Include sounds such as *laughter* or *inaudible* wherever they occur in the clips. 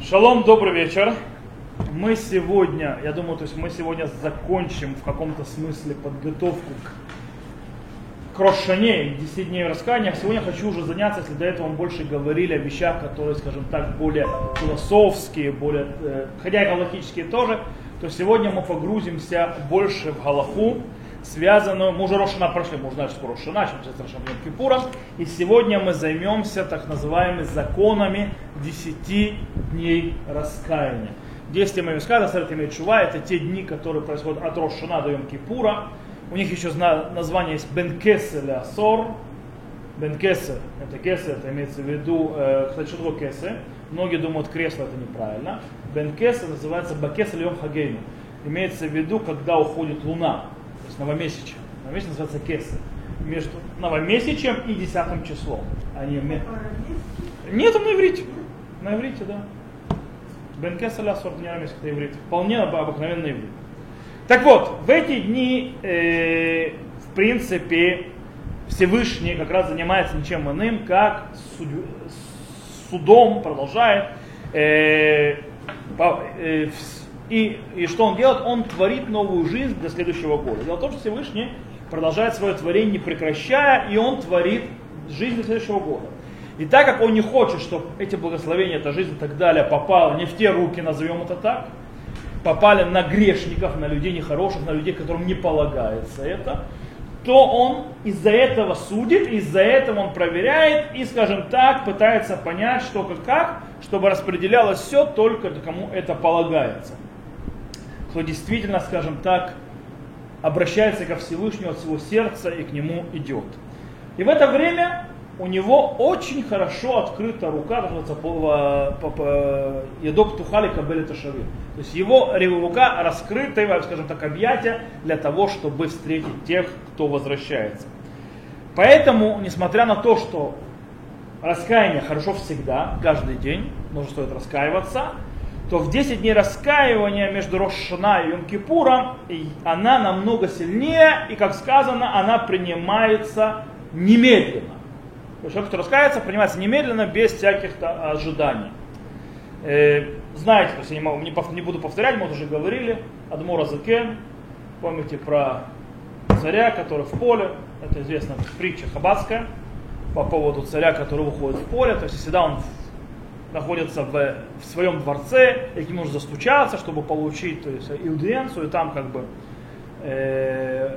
Шалом, добрый вечер. Мы сегодня, я думаю, то есть мы сегодня закончим в каком-то смысле подготовку к, Рошане, 10 дней раскаяния. Сегодня хочу уже заняться, если до этого мы больше говорили о вещах, которые, скажем так, более философские, более, э, хотя и галактические тоже, то сегодня мы погрузимся больше в Галаху, связанную, мы уже Рошана прошли, мы уже знали, что Рошана, чем сейчас Рошана Кипура, и сегодня мы займемся так называемыми законами 10 дней раскаяния. 10 дней раскаяния, Сарат чува, это те дни, которые происходят от Рошана до Йом Кипура. У них еще название есть Бенкесер или Асор. Бенкесер, это кесер, это имеется в виду, э, кстати, что такое кесер? Многие думают, кресло это неправильно. Бенкесер называется Бакесер Йом Хагейну. Имеется в виду, когда уходит луна есть новомесячие. Новомесячие называется кесар. Между новомесячием и десятым числом. Они... Нет, он на иврите. На иврите, да. Бен Кесар Лясор Днямис, это иврит. Вполне обыкновенный иврит. Так вот, в эти дни, э, в принципе, Всевышний как раз занимается ничем иным, как суд, судом продолжает э, по, э, и, и что он делает? Он творит новую жизнь для следующего года. Дело в том, что Всевышний продолжает свое творение не прекращая, и он творит жизнь для следующего года. И так как он не хочет, чтобы эти благословения, эта жизнь и так далее попала не в те руки, назовем это так, попали на грешников, на людей нехороших, на людей, которым не полагается это, то он из-за этого судит, из-за этого он проверяет и, скажем так, пытается понять, что как, как чтобы распределялось все только кому это полагается кто действительно, скажем так, обращается ко Всевышнему от всего сердца и к нему идет. И в это время у него очень хорошо открыта рука, называется Едок Тухали Кабели Ташави. То есть его рука раскрыта, скажем так, объятия для того, чтобы встретить тех, кто возвращается. Поэтому, несмотря на то, что раскаяние хорошо всегда, каждый день, нужно стоит раскаиваться, то в 10 дней раскаивания между Рошана и Йом-Кипуром она намного сильнее, и, как сказано, она принимается немедленно. То есть человек, кто раскается, принимается немедленно, без всяких ожиданий. Э, знаете, то есть я не, могу, не, не буду повторять, мы уже говорили, Адмура Закен, помните про царя, который в поле, это известная притча хабатская, по поводу царя, который выходит в поле, то есть всегда он находится в, в своем дворце, и к нему нужно застучаться, чтобы получить то есть, иудиенцию, и там как бы э,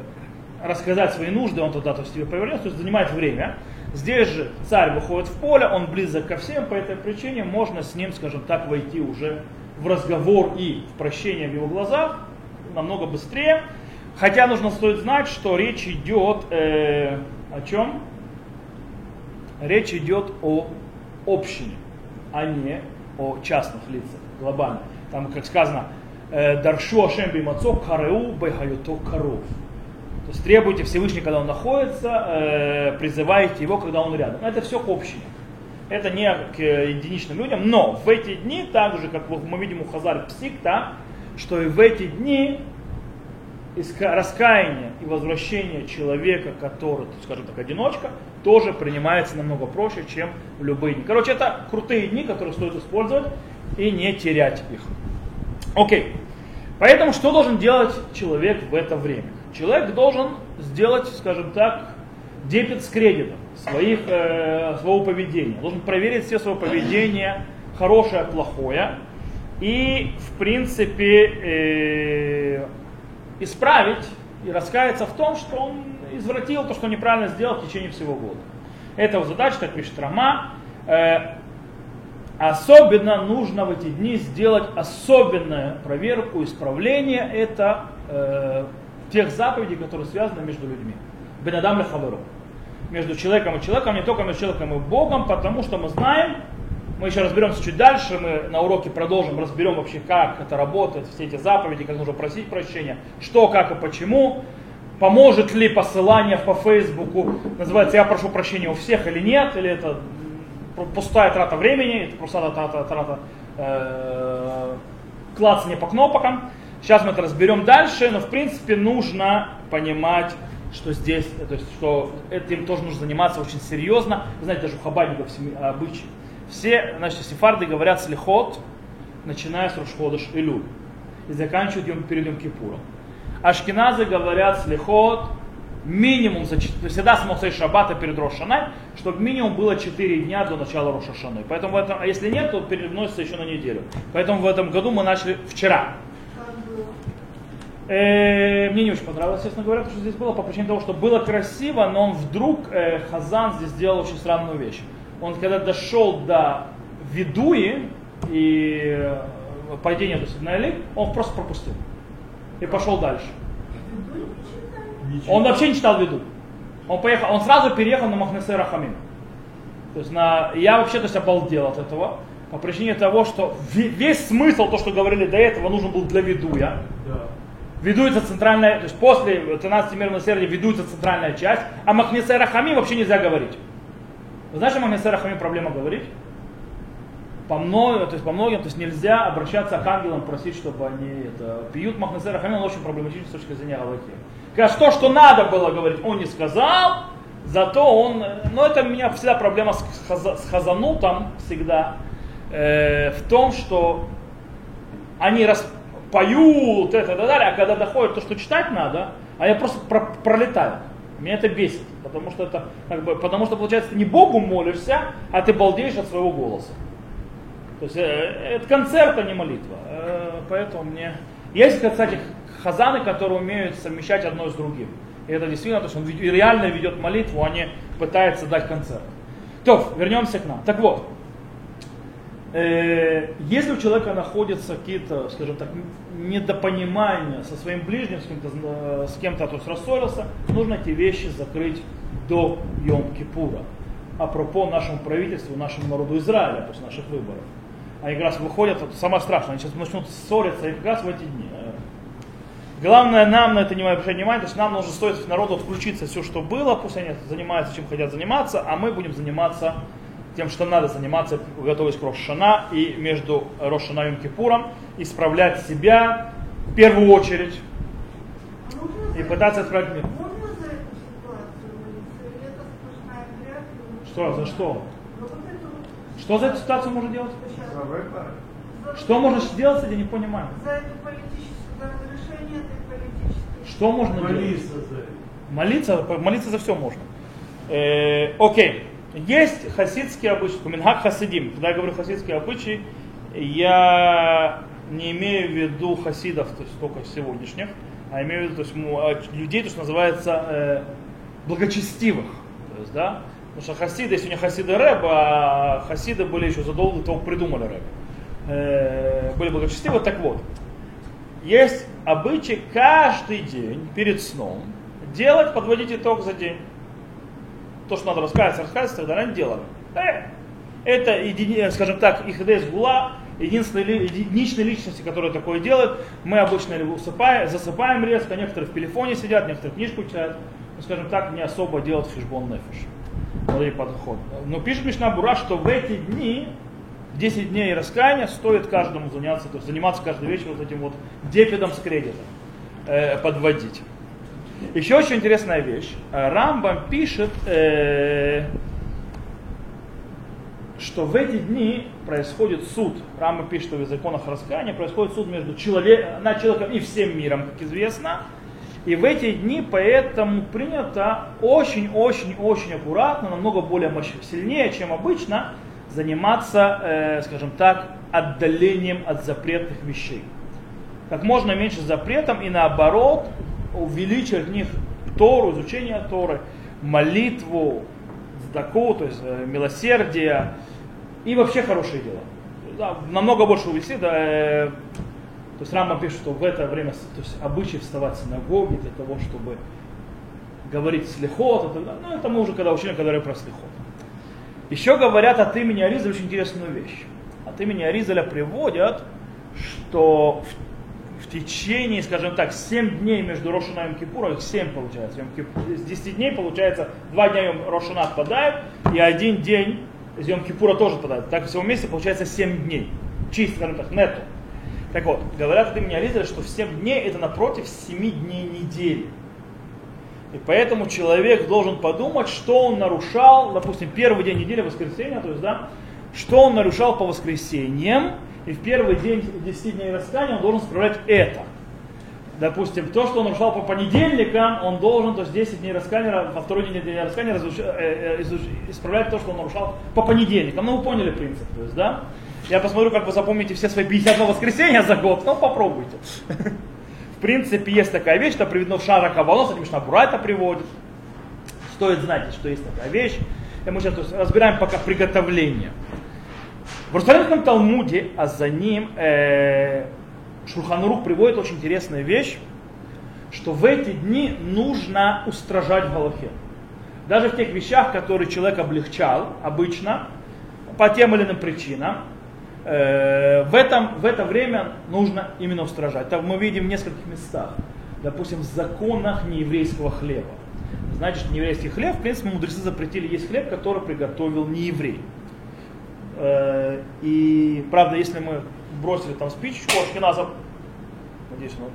рассказать свои нужды, он туда то есть, тебе повернется, то есть занимает время. Здесь же царь выходит в поле, он близок ко всем, по этой причине можно с ним, скажем так, войти уже в разговор и в прощение в его глазах намного быстрее. Хотя нужно стоит знать, что речь идет э, о чем? Речь идет о общине а не о частных лицах, глобально. Там, как сказано, «Э, Даршу Ашем Бимацо Кареу Бехаюто Каров. То есть требуйте Всевышний, когда он находится, э, призывайте его, когда он рядом. Это все к общине. Это не к единичным людям, но в эти дни, так же, как мы видим у Хазар Псикта, что и в эти дни раскаяние и возвращение человека, который, скажем так, одиночка, тоже принимается намного проще, чем в любые дни. Короче, это крутые дни, которые стоит использовать и не терять их. Окей. Поэтому что должен делать человек в это время? Человек должен сделать, скажем так, дебет с кредитом своих, э, своего поведения. Должен проверить все свое поведение, хорошее, плохое. И, в принципе, э, исправить и раскаяться в том, что он извратил то, что неправильно сделал в течение всего года. Это его задача, как пишет Рама. Э, особенно нужно в эти дни сделать особенную проверку, исправление. Это э, тех заповедей, которые связаны между людьми. Бенадам лехаверу. Между человеком и человеком, не только между человеком и Богом, потому что мы знаем, мы еще разберемся чуть дальше, мы на уроке продолжим, разберем вообще, как это работает, все эти заповеди, как нужно просить прощения, что, как и почему. Поможет ли посылание по Фейсбуку, называется «Я прошу прощения у всех» или нет, или это пустая трата времени, это просто трата, трата э, клацания по кнопкам. Сейчас мы это разберем дальше, но в принципе нужно понимать, что здесь, то есть, что этим тоже нужно заниматься очень серьезно. Вы знаете, даже у хабадников обычай Все, значит, сефарды говорят слихот, начиная с Рушходыш Илюль и заканчивают йом, перед Йом Кипуром. Ашкеназы говорят слихот минимум, за, всегда с Моцей Шаббата перед Рошанай, чтобы минимум было 4 дня до начала Рошашаны. Поэтому в этом, а если нет, то переносится еще на неделю. Поэтому в этом году мы начали вчера. Э, мне не очень понравилось, честно говоря, то, что здесь было, по причине того, что было красиво, но он вдруг, э, Хазан здесь сделал очень странную вещь. Он когда дошел до Видуи и э, падения до Сигнали, он просто пропустил. И пошел дальше. Он вообще не читал Виду. Он поехал, он сразу переехал на Махнесе Рахамин. То есть на, я вообще то есть, обалдел от этого, по причине того, что весь смысл, то, что говорили до этого, нужен был для Видуя. Да ведуется центральная, то есть после 13 миров милосердия ведуется центральная часть, а Махнисер Рахамим вообще нельзя говорить. Вы знаете, Махнисер Рахамим проблема говорить? По многим, то есть по многим, то есть нельзя обращаться к ангелам, просить, чтобы они это, пьют Махнисер Рахамим, он очень проблематичен с точки зрения Галахи. Как то, что надо было говорить, он не сказал, зато он, но это у меня всегда проблема с, с Хазанутом всегда, э, в том, что они рас, поют, это, и так далее, а когда доходит то, что читать надо, я просто про пролетаю. Меня это бесит, потому что это, как бы, потому что получается ты не Богу молишься, а ты балдеешь от своего голоса. То есть э, это концерт, а не молитва. Э, поэтому мне... Есть, кстати, хазаны, которые умеют совмещать одно с другим. И это действительно, то есть он реально ведет молитву, а не пытается дать концерт. То, вернемся к нам. Так вот, если у человека находятся какие-то, скажем так, недопонимания со своим ближним, с кем-то, э, с кем-то то есть рассорился, нужно эти вещи закрыть до Йом-Кипура. Апропо нашему правительству, нашему народу Израиля, после наших выборов. Они как раз выходят, это самое страшное, они сейчас начнут ссориться и как раз в эти дни. Главное нам на это не обращать внимание, то есть нам нужно стоит народу отключиться все, что было, пусть они занимаются, чем хотят заниматься, а мы будем заниматься тем, что надо заниматься, готовясь к Рошана и между Рошана и Кипуром, исправлять себя в первую очередь и пытаться исправить мир. Что, за что? Что за эту ситуацию можно делать? Что можно сделать, я не понимаю. За эту политическую, за разрешение этой политической. Что можно молиться делать? За молиться, молиться за все можно. Э, окей. Есть хасидские обычаи, Минхак хасидим. Когда я говорю хасидские обычаи, я не имею в виду хасидов, то есть только сегодняшних, а имею в виду то есть, а, людей, то, что называется э, благочестивых. То есть, да? Потому что хасиды, если не хасиды Рэба, а хасиды были еще задолго до того, придумали Рэба. Э, были благочестивы. Так вот, есть обычай каждый день перед сном делать, подводить итог за день то, что надо рассказать, рассказать, тогда они делали. Э, это, скажем так, их идея гула, единственные единичные личности, которые такое делают. Мы обычно усыпаем, засыпаем резко, некоторые в телефоне сидят, некоторые книжку читают. Ну, скажем так, не особо делают фишбон нефиш. подход. Но пишет Мишна Бура, что в эти дни, 10 дней раскаяния, стоит каждому заняться, то есть заниматься каждый вечер вот этим вот депидом с кредитом, э, подводить. Еще очень интересная вещь. Рамбам пишет, э, что в эти дни происходит суд. Рамбам пишет, что в законах раскаяния происходит суд между человек, над человеком и всем миром, как известно. И в эти дни поэтому принято очень-очень-очень аккуратно, намного более сильнее, чем обычно, заниматься, э, скажем так, отдалением от запретных вещей. Как можно меньше запретом и наоборот увеличить в них Тору, изучение Торы, молитву, сдаку, то есть э, милосердие и вообще хорошие дела. Да, намного больше увести, да, э, то есть Рамбам пишет, что в это время то есть, обычай вставать в синагоге для того, чтобы говорить слихот, это, ну это мы уже когда учили, когда говорили про слихот. Еще говорят от имени Аризаля очень интересную вещь. От имени Аризаля приводят, что в течение, скажем так, 7 дней между Рошана и Кипуром, их 7 получается, с 10 дней получается, 2 дня Рошана отпадает, и один день из Йом Кипура тоже отпадает. Так всего вместе получается 7 дней. Чисто, скажем так, нету. Так вот, говорят от имени Аризаля, что в 7 дней это напротив 7 дней недели. И поэтому человек должен подумать, что он нарушал, допустим, первый день недели, воскресенье, то есть, да, что он нарушал по воскресеньям, и в первый день 10 дней раскаяния он должен исправлять это. Допустим, то, что он нарушал по понедельникам, он должен, то есть 10 дней раскаяния, во второй день раскаяния э, э, исправлять то, что он нарушал по понедельникам. Ну, вы поняли принцип, то есть, да? Я посмотрю, как вы запомните все свои 52 воскресенья за год, ну, попробуйте. В принципе, есть такая вещь, что приведено в Шара Кабалос, это Мишна Бура это приводит. Стоит знать, что есть такая вещь. И мы сейчас разбираем пока приготовление. В Иерусалимском Талмуде, а за ним э, Шурханрух приводит очень интересную вещь, что в эти дни нужно устражать в Галахе. Даже в тех вещах, которые человек облегчал обычно, по тем или иным причинам, э, в, этом, в это время нужно именно устражать. Так мы видим в нескольких местах. Допустим, в законах нееврейского хлеба. Значит, нееврейский хлеб, в принципе, мудрецы запретили есть хлеб, который приготовил нееврей. И правда, если мы бросили там спичечку ашкеназов, надеюсь, ну,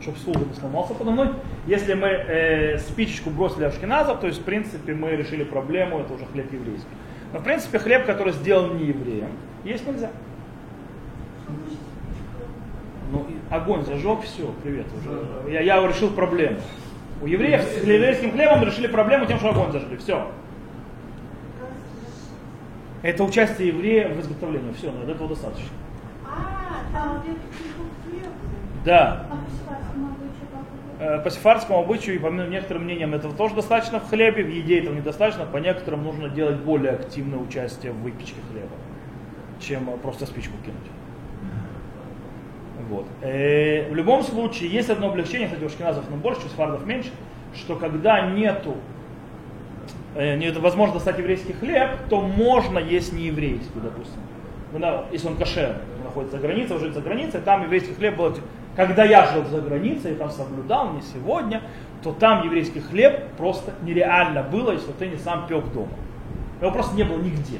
чтобы стул не сломался подо мной, если мы э, спичечку бросили ашкеназов, то есть, в принципе, мы решили проблему, это уже хлеб еврейский. Но, в принципе, хлеб, который сделан не евреем, есть нельзя. Ну, огонь зажег, все, привет уже. Я, я решил проблему. У евреев с еврейским хлебом решили проблему тем, что огонь зажгли. Все. Это участие еврея в изготовлении. Все, от этого достаточно. А. Да. А по сефардскому обычаю? Э, обычаю и по некоторым мнениям этого тоже достаточно в хлебе, в еде этого недостаточно, по некоторым нужно делать более активное участие в выпечке хлеба, чем просто спичку кинуть. Вот. Э, в любом случае, есть одно облегчение, кстати, у шкиназов ну, больше, у сефардов меньше, что когда нету невозможно достать еврейский хлеб, то можно есть нееврейский, допустим. Ну, да, если он кошерный, он находится за границей, уже за границей, там еврейский хлеб был. Когда я жил за границей и там соблюдал, не сегодня, то там еврейский хлеб просто нереально было, если ты не сам пек дома. Его просто не было нигде.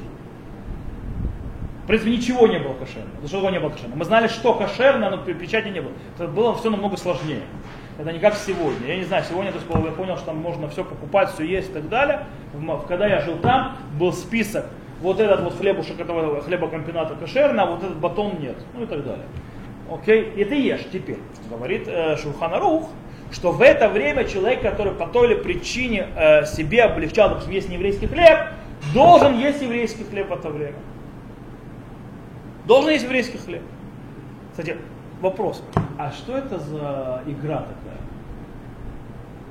В принципе, ничего не было кошерного. Что его не было кошерного? Мы знали, что кошерно, но печати не было. Это было все намного сложнее. Это не как сегодня. Я не знаю, сегодня то есть, я понял, что там можно все покупать, все есть и так далее. Когда я жил там, был список, вот этот вот хлебушек этого хлебокомбината кошерный, а вот этот батон нет. Ну и так далее. Окей, и ты ешь теперь. Говорит э, Шурханарух, что в это время человек, который по той или причине э, себе облегчал, допустим, есть нееврейский хлеб, должен есть еврейский хлеб в это время. Должен есть еврейский хлеб. Кстати, вопрос. А что это за игра такая?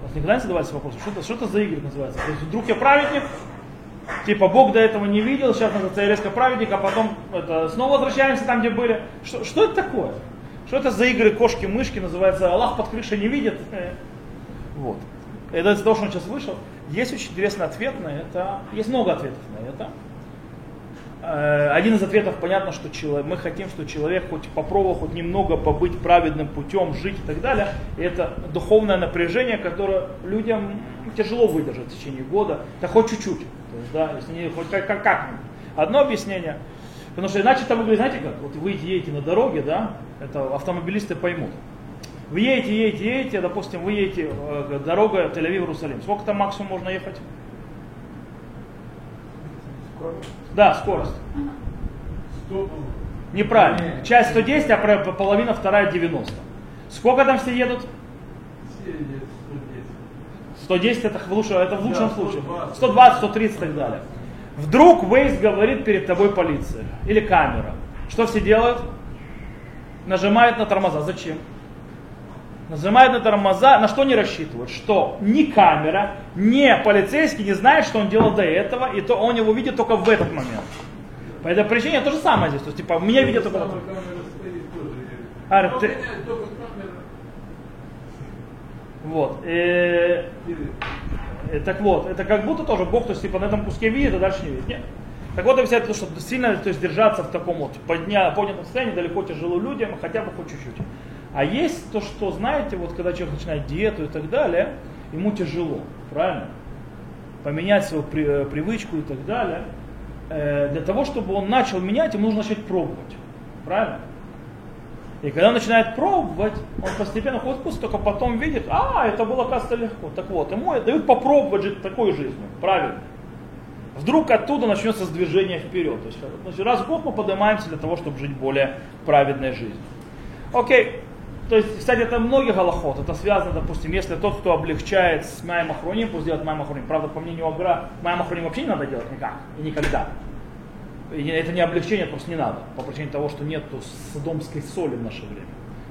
У вас никогда не задавались вопросом, что это, что это за игры называется? То есть вдруг я праведник, типа Бог до этого не видел, сейчас называется я резко праведник, а потом это, снова возвращаемся там, где были. Что, что это такое? Что это за игры кошки-мышки, называется Аллах под крышей не видит? *laughs* Вот. Это из-за того, что он сейчас вышел. Есть очень интересный ответ на это. Есть много ответов на это. Один из ответов понятно, что человек, мы хотим, что человек хоть попробовал хоть немного побыть праведным путем, жить и так далее. И это духовное напряжение, которое людям тяжело выдержать в течение года. Да хоть чуть-чуть. То есть, да, если не хоть как, как, как. Одно объяснение. Потому что иначе это выглядит, знаете как? Вот вы едете на дороге, да, это автомобилисты поймут. Вы едете, едете, едете, допустим, вы едете э, дорога Тель-Авив-Иерусалим. Сколько там максимум можно ехать? Да, скорость. Неправильно. Часть 110, а половина вторая 90. Сколько там все едут? 110 это в лучшем, это в лучшем случае. 120, 130 и так далее. Вдруг Waze говорит перед тобой полиция или камера. Что все делают? Нажимают на тормоза. Зачем? Нажимают на тормоза, на что не рассчитывают? Что ни камера, ни полицейский не знает, что он делал до этого, и то он его видит только в этот момент. По этой причине то же самое здесь. То есть, типа, меня видят только... А, ты... Вот. И... И, так вот, это как будто тоже Бог, то есть, типа, на этом куске видит, а дальше не видит. Нет. Так вот, объясняет, что сильно то есть, держаться в таком вот подня, поднятом состоянии далеко тяжело людям, хотя бы хоть чуть-чуть. А есть то, что, знаете, вот когда человек начинает диету и так далее, ему тяжело, правильно? Поменять свою при, э, привычку и так далее. Э, для того, чтобы он начал менять, ему нужно начать пробовать. Правильно? И когда он начинает пробовать, он постепенно ходит вкус, только потом видит, а, это было, кажется, легко. Так вот, ему дают попробовать жить такой жизнью, правильно. вдруг оттуда начнется движение вперед. То есть, раз в год мы поднимаемся для того, чтобы жить более праведной жизнью. Окей. То есть, кстати, это многих голоход. Это связано, допустим, если тот, кто облегчает с Майем Ахроним, пусть делает Майем Ахроним. Правда, по мнению Агра, Майем Ахроним вообще не надо делать никак и никогда. И это не облегчение, просто не надо. По причине того, что нет содомской соли в наше время.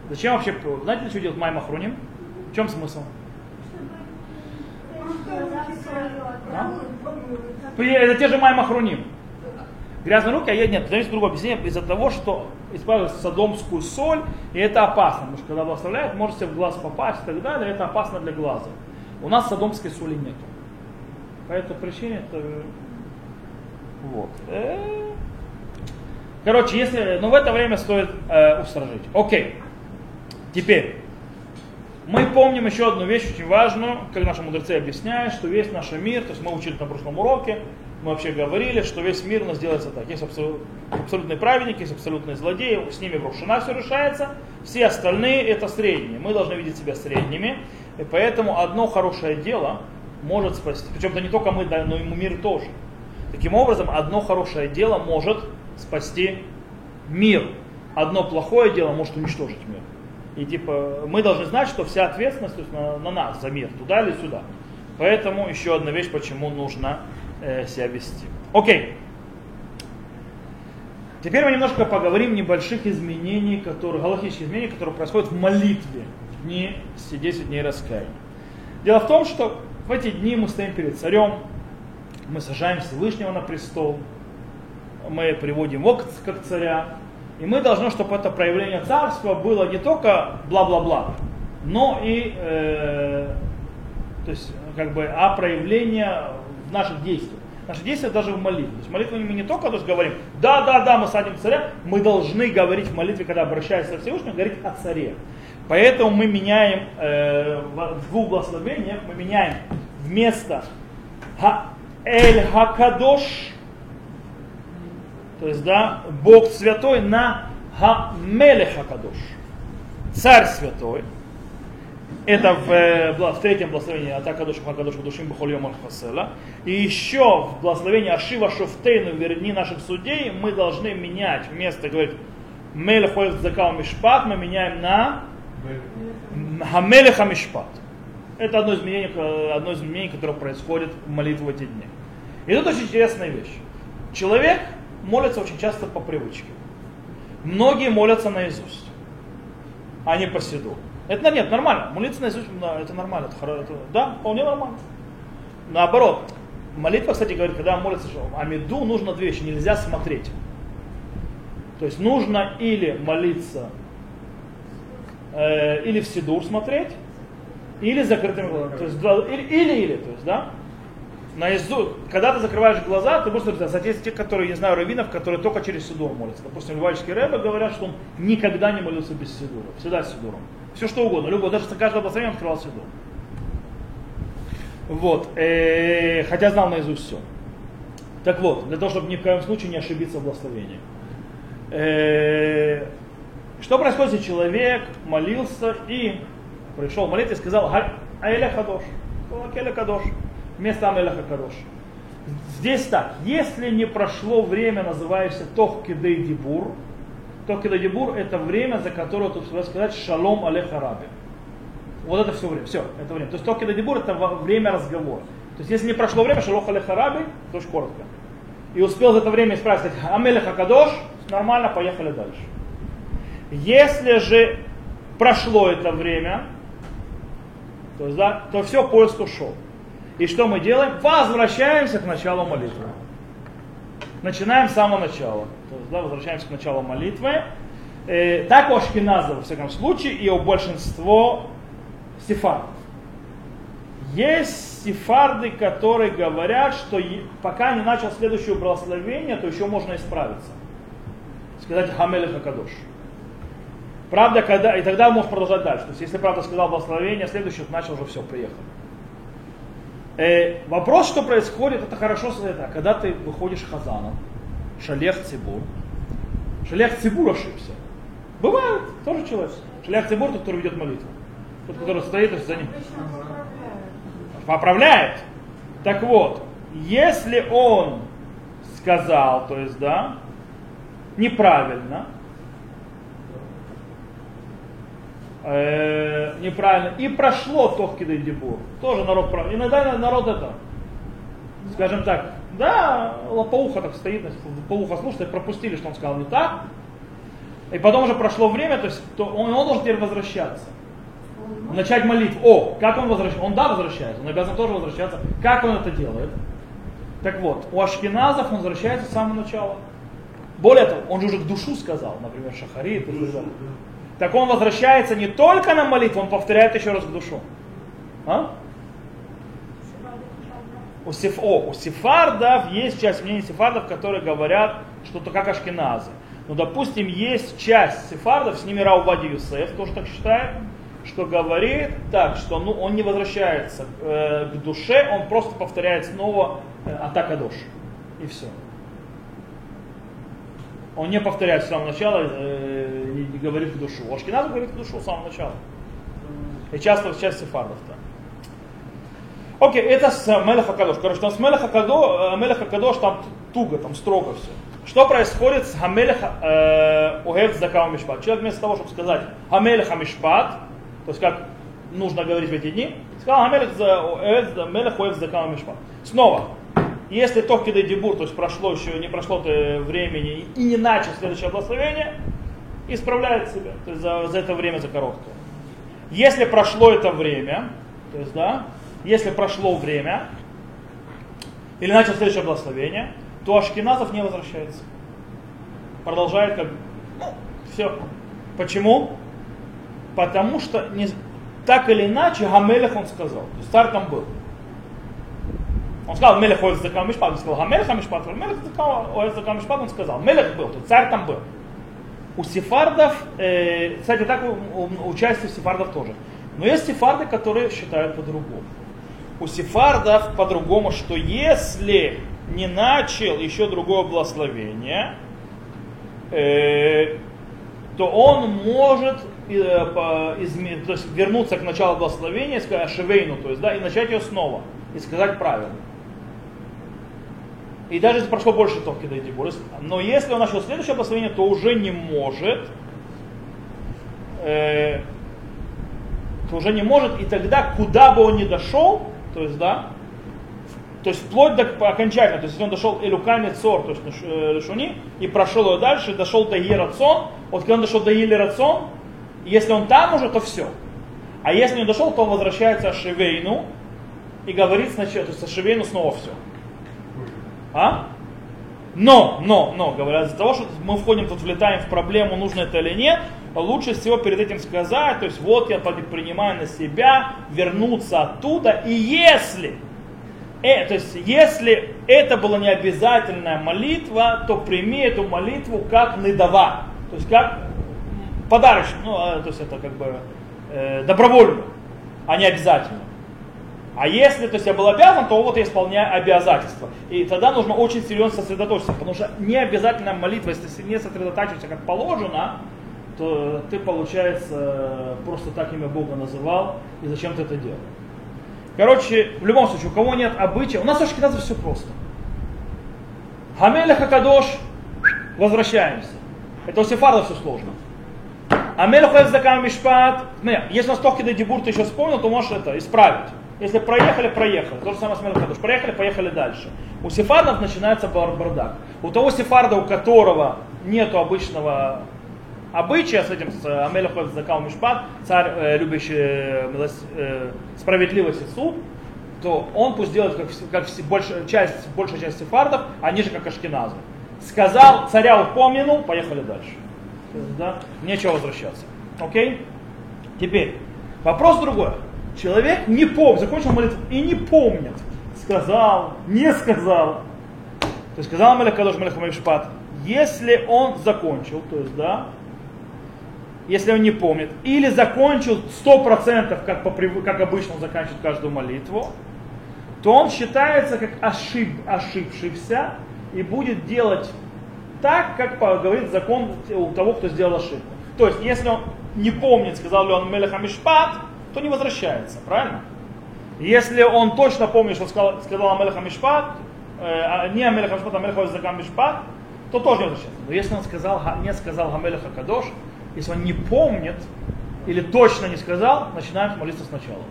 Зачем вообще, знаете, что делать Майем Ахроним? В чем смысл? Это те же Майм Ахруним. Грязные руки, а я нет, зависит другое объяснение, из-за того, что используют садомскую соль, и это опасно, потому что когда благословляют, может себе в глаз попасть и так далее, это опасно для глаза. У нас садомской соли нет. По этой причине это... Вот. Э. Короче, если... Ну, в это время стоит э, устражить. Окей. Теперь. Мы помним еще одну вещь очень важную, как наши мудрецы объясняют, что весь наш мир, то есть мы учили на прошлом уроке, мы вообще говорили, что весь мир у нас делается так. Есть абсолютные праведники, есть абсолютные злодеи, с ними в Рошана все решается, все остальные это средние. Мы должны видеть себя средними, и поэтому одно хорошее дело может спасти, причем это не только мы, но и мир тоже. Таким образом, одно хорошее дело может спасти мир, одно плохое дело может уничтожить мир. И типа мы должны знать, что вся ответственность на, на нас за мир, туда или сюда. Поэтому еще одна вещь, почему нужно э, себя вести. Окей. Теперь мы немножко поговорим небольших изменений, которые, галактических изменений, которые происходят в молитве в дни 10 дней раскаяния. Дело в том, что в эти дни мы стоим перед царем, мы сажаем Всевышнего на престол, мы приводим его как царя, и мы должны, чтобы это проявление царства было не только бла-бла-бла, но и э, то есть, как бы, а проявление наших действиях. Наши действия даже в молитве. То есть молитву мы не только то есть, говорим, да, да, да, мы садим царя, мы должны говорить в молитве, когда обращаемся к Всевышнему, говорить о царе. Поэтому мы меняем э, в двух благословениях, мы меняем вместо Эль Хакадош то есть, да, Бог святой на Хамелеха Кадош, царь святой. Это в, э, в третьем благословении Атакадош Хакадош Душим Бахольем Хасела. И еще в благословении Ашива Шофтейну верни наших судей мы должны менять вместо, говорит, Мелехоев Закал Мишпат, мы меняем на Хамелеха Мишпат. Это одно из, изменений, одно из изменений, которое происходит в молитве в эти дни. И тут очень интересная вещь. Человек молятся очень часто по привычке. Многие молятся наизусть, а не по седу. Это нет, нормально. Молиться наизусть, это нормально. Это, это, да, вполне нормально. Наоборот, молитва, кстати, говорит, когда молится, что Амиду нужно две вещи, нельзя смотреть. То есть нужно или молиться, э, или в Сидур смотреть, или закрытыми глазами. То есть, или, или, или, то есть, да? Наизусть, когда ты закрываешь глаза, ты будешь смотреть. Есть те, которые, не знаю, раввинов, которые только через Сидур молятся. Допустим, Львовический Рэбе говорят, что он никогда не молился без Сидура. Всегда с Сидуром. Все что угодно. Любое, даже за каждое благословение открывал Сидур. Вот. Э, хотя знал наизусть все. Так вот, для того, чтобы ни в коем случае не ошибиться в благословении. Э, что происходит, если человек молился и пришел молиться и сказал Аэля Хадош. Аэля Кадош вместо Амелаха Кадош. Здесь так, если не прошло время, называешься Тох Кидей Дибур, Тох Кидей Дибур это время, за которое тут сказать Шалом Алеха Раби. Вот это все время, все, это время. То есть Тох Кидей Дибур это время разговора. То есть если не прошло время, Шалом Алеха Раби, то очень коротко. И успел за это время исправить, Амелеха Кадош, нормально, поехали дальше. Если же прошло это время, то, да, то все, поезд ушел. И что мы делаем? Возвращаемся к началу молитвы. Начинаем с самого начала. То есть, да, возвращаемся к началу молитвы. Э, так у Ашкиназа, во всяком случае, и у большинства сефардов. Есть сефарды, которые говорят, что пока не начал следующее благословение, то еще можно исправиться. Сказать Хамелех Хакадош. Правда, когда, и тогда можешь продолжать дальше. То есть, если правда сказал благословение, следующее начал уже все, приехал. Э, вопрос, что происходит, это хорошо это, когда ты выходишь хазаном, шалех цибур. Шалех цибур ошибся. Бывает, тоже человек. Шалех цибур, тот, который ведет молитву. Тот, который стоит за ним. Поправляет. Так вот, Если он сказал, то есть, да, неправильно, э, неправильно, и прошло и Дебур, тоже народ прав. Иногда народ это, скажем так, да, лопоуха так стоит, лопоуха слушает, пропустили, что он сказал не так, и потом уже прошло время, то есть то он, он должен теперь возвращаться. Начать молитву. О, как он возвращается? Он да возвращается, он обязан тоже возвращаться. Как он это делает? Так вот, у ашкеназов он возвращается с самого начала. Более того, он же уже к душу сказал, например, Шахарит и так он возвращается не только на молитву, он повторяет еще раз к душу. А? У, сеф, о, у сефардов есть часть мнений сефардов, которые говорят, что это как ашкеназы. Но, допустим, есть часть сефардов, с ними Раубади Юсеф тоже так считает, что говорит так, что ну, он не возвращается э, к душе, он просто повторяет снова э, атака душ. И все. Он не повторяет с самого начала э, не говорит к душу. Ашкиназ говорит к душу с самого начала. И часто часть сефардов-то. Окей, это с Мелеха Кадош. Короче, там с Мелеха Кадош, Мелеха Кадош там туго, там строго все. Что происходит с Хамелех Угев Закава Мишпат? Человек вместо того, чтобы сказать Хамелех Мишпат, то есть как нужно говорить в эти дни, сказал Хамелех Угев Закава Мишпат. Снова, если Тохкида Дебур, то есть прошло еще, не прошло -то времени и не начал следующее благословение, исправляет себя, то есть за, за это время, за короткое. Если прошло это время, то есть да, если прошло время, или начал следующее благословение, то Ашкиназов не возвращается. Продолжает как, ну, все. Почему? Потому что не, так или иначе Гамелех он сказал. То есть царь там был. Он сказал, Мелех Оэв Закам Мишпат, он сказал, Гамелех Мишпат, Мелех Оэв Закам Мишпат, он сказал, Мелех был, то царь там был. У сефардов, э, кстати, так у, у, у части сефардов тоже. Но есть сефарды, которые считают по-другому. У сефардов по-другому, что если не начал еще другое благословение, э, то он может э, по, изме, то есть вернуться к началу благословения, сказать шевейну, то есть, да, и начать ее снова, и сказать правильно. И даже прошло больше товки до Дибурис, но если он начал следующее благословение, то уже не может, э, то уже не может, и тогда, куда бы он ни дошел, то есть, да, то есть вплоть до окончательно, то есть если он дошел Элуками Цор, то есть Лешуни, и прошел его дальше, дошел до Ерацон, вот когда он дошел до Елерацон, если он там уже, то все. А если не дошел, то он возвращается Ашевейну и говорит сначала, то есть Ашевейну снова все. А? Но, но, но, говорят, из-за того, что мы входим тут, влетаем в проблему, нужно это или нет, лучше всего перед этим сказать, то есть вот я принимаю на себя вернуться оттуда, и если э, то есть если это была не обязательная молитва, то прими эту молитву как недава, то есть как подарочную, ну, а, то есть это как бы э, добровольно, а не обязательно. А если то есть, я был обязан, то вот я исполняю обязательства. И тогда нужно очень серьезно сосредоточиться, потому что не обязательная молитва, если ты не сосредотачиваешься как положено, то ты, получается, просто так имя Бога называл, и зачем ты это делал. Короче, в любом случае, у кого нет обычая, у нас у Ашкеназов все просто. Хамеля Хакадош, возвращаемся. Это у Сефарда все сложно. Амель Закам Мишпат, нет, если у нас Тохки Дебур ты еще вспомнил, то можешь это исправить. Если проехали, проехали. То же самое с Мелхадуш. Проехали, поехали дальше. У сефардов начинается бардак. У того сефарда, у которого нету обычного обычая с этим, с Амелехов Закал Мишпат, царь, э, любящий э, э, справедливость и суд, то он пусть делает как, как больш, часть, большая часть сефардов, они же как ашкеназы. Сказал, царя упомянул, поехали дальше. Да? Нечего возвращаться. Окей? Теперь, вопрос другой. Человек не помнит, закончил молитву и не помнит, сказал, не сказал. То есть сказал Амелех Кадош Мелех Мишпат, если он закончил, то есть, да, если он не помнит, или закончил 100%, как, по, как обычно он заканчивает каждую молитву, то он считается как ошиб, ошибшийся и будет делать так, как говорит закон у того, кто сделал ошибку. То есть, если он не помнит, сказал ли он Мелеха Мишпат, то не возвращается, правильно? Если он точно помнит, что сказал, сказал Амелеха Мишпат, э, а не Амелеха Мишпат, а Амелеха Мишпат, то тоже не возвращается. Но если он сказал, не сказал Гамелеха Кадош, если он не помнит или точно не сказал, начинаем молиться сначала.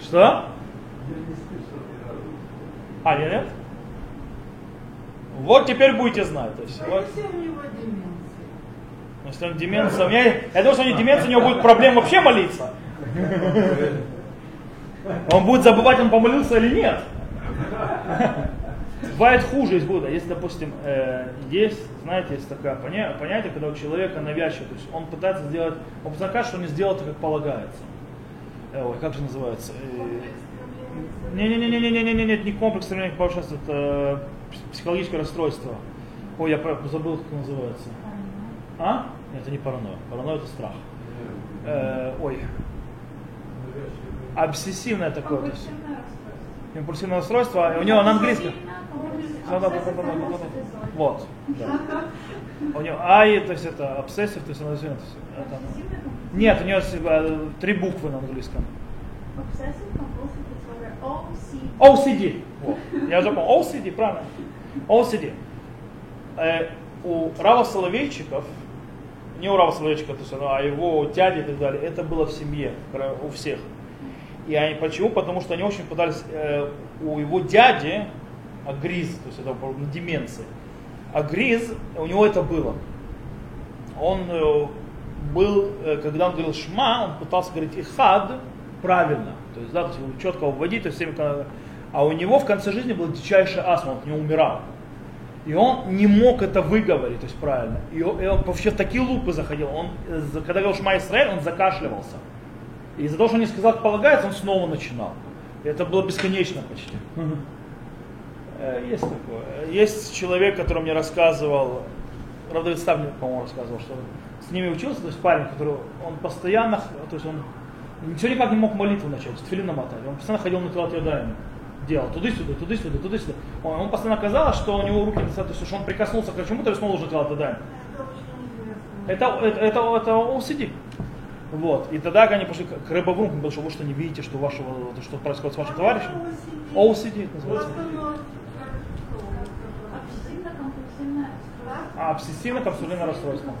Что? А, нет? Вот теперь будете знать. То есть, вот, если у него деменция? ну, если он деменция, у я думаю, что у него деменция, у него будет проблем вообще молиться. Он будет забывать, он помолился или нет. Бывает хуже из Будда. Если, допустим, э, есть, знаете, есть такое поня- понятие, когда у человека навязчиво, то есть он пытается сделать, он пытается, что не сделал так, как полагается. Э, ой, как же называется? Э, Не-не-не-не-не-не-не, нет, не комплекс стремления к повышению, это э, психологическое расстройство. Ой, я забыл, как это называется. А? Нет, это не паранойя. Паранойя это страх. Э, ой, обсессивное такое. то есть импульсивное расстройство, а у него на английском. Вот. Да. *laughs* У него ай, то есть это обсессив, то есть она это-. Нет, у него э, три буквы на английском. OCD. OCD. Вот. Я уже помню. OCD, правильно. OCD. Э, у Рава Соловейчиков, не у Рава то есть, а его дяди и так далее, это было в семье, у всех. И они, почему? Потому что они очень пытались, э, у его дяди, Агриз, то есть это деменции, Агриз, у него это было. Он э, был, э, когда он говорил шма, он пытался говорить ихад правильно. То есть, да, то есть четко вводить, то есть а у него в конце жизни была дичайшая астма, он нее умирал. И он не мог это выговорить, то есть правильно. И он, и он вообще в такие лупы заходил. Он, э, за- когда говорил Шма Исраэль, он закашливался. И из-за того, что он не сказал, как полагается, он снова начинал. И это было бесконечно почти. Э, Есть такое. Есть человек, который мне рассказывал, Равдовид Став мне, по-моему, рассказывал, что с ними учился, то есть парень, который, он постоянно, то есть он ничего никак не мог молитву начать, тфилин намотать. Он постоянно ходил на Тилат Ядаем, делал туды-сюда, туды-сюда, туды-сюда. Он, он постоянно казалось, что у него руки, то есть что он прикоснулся к чему-то и снова уже Тилат Ядаем. Это Это, это, это, OCD. Вот. И тогда они пошли к Рыбоврум, потому что вы что не видите, что вашего, то, что происходит с вашим товарищем. OCD называется. А, обсессивно-компульсивное расстройство.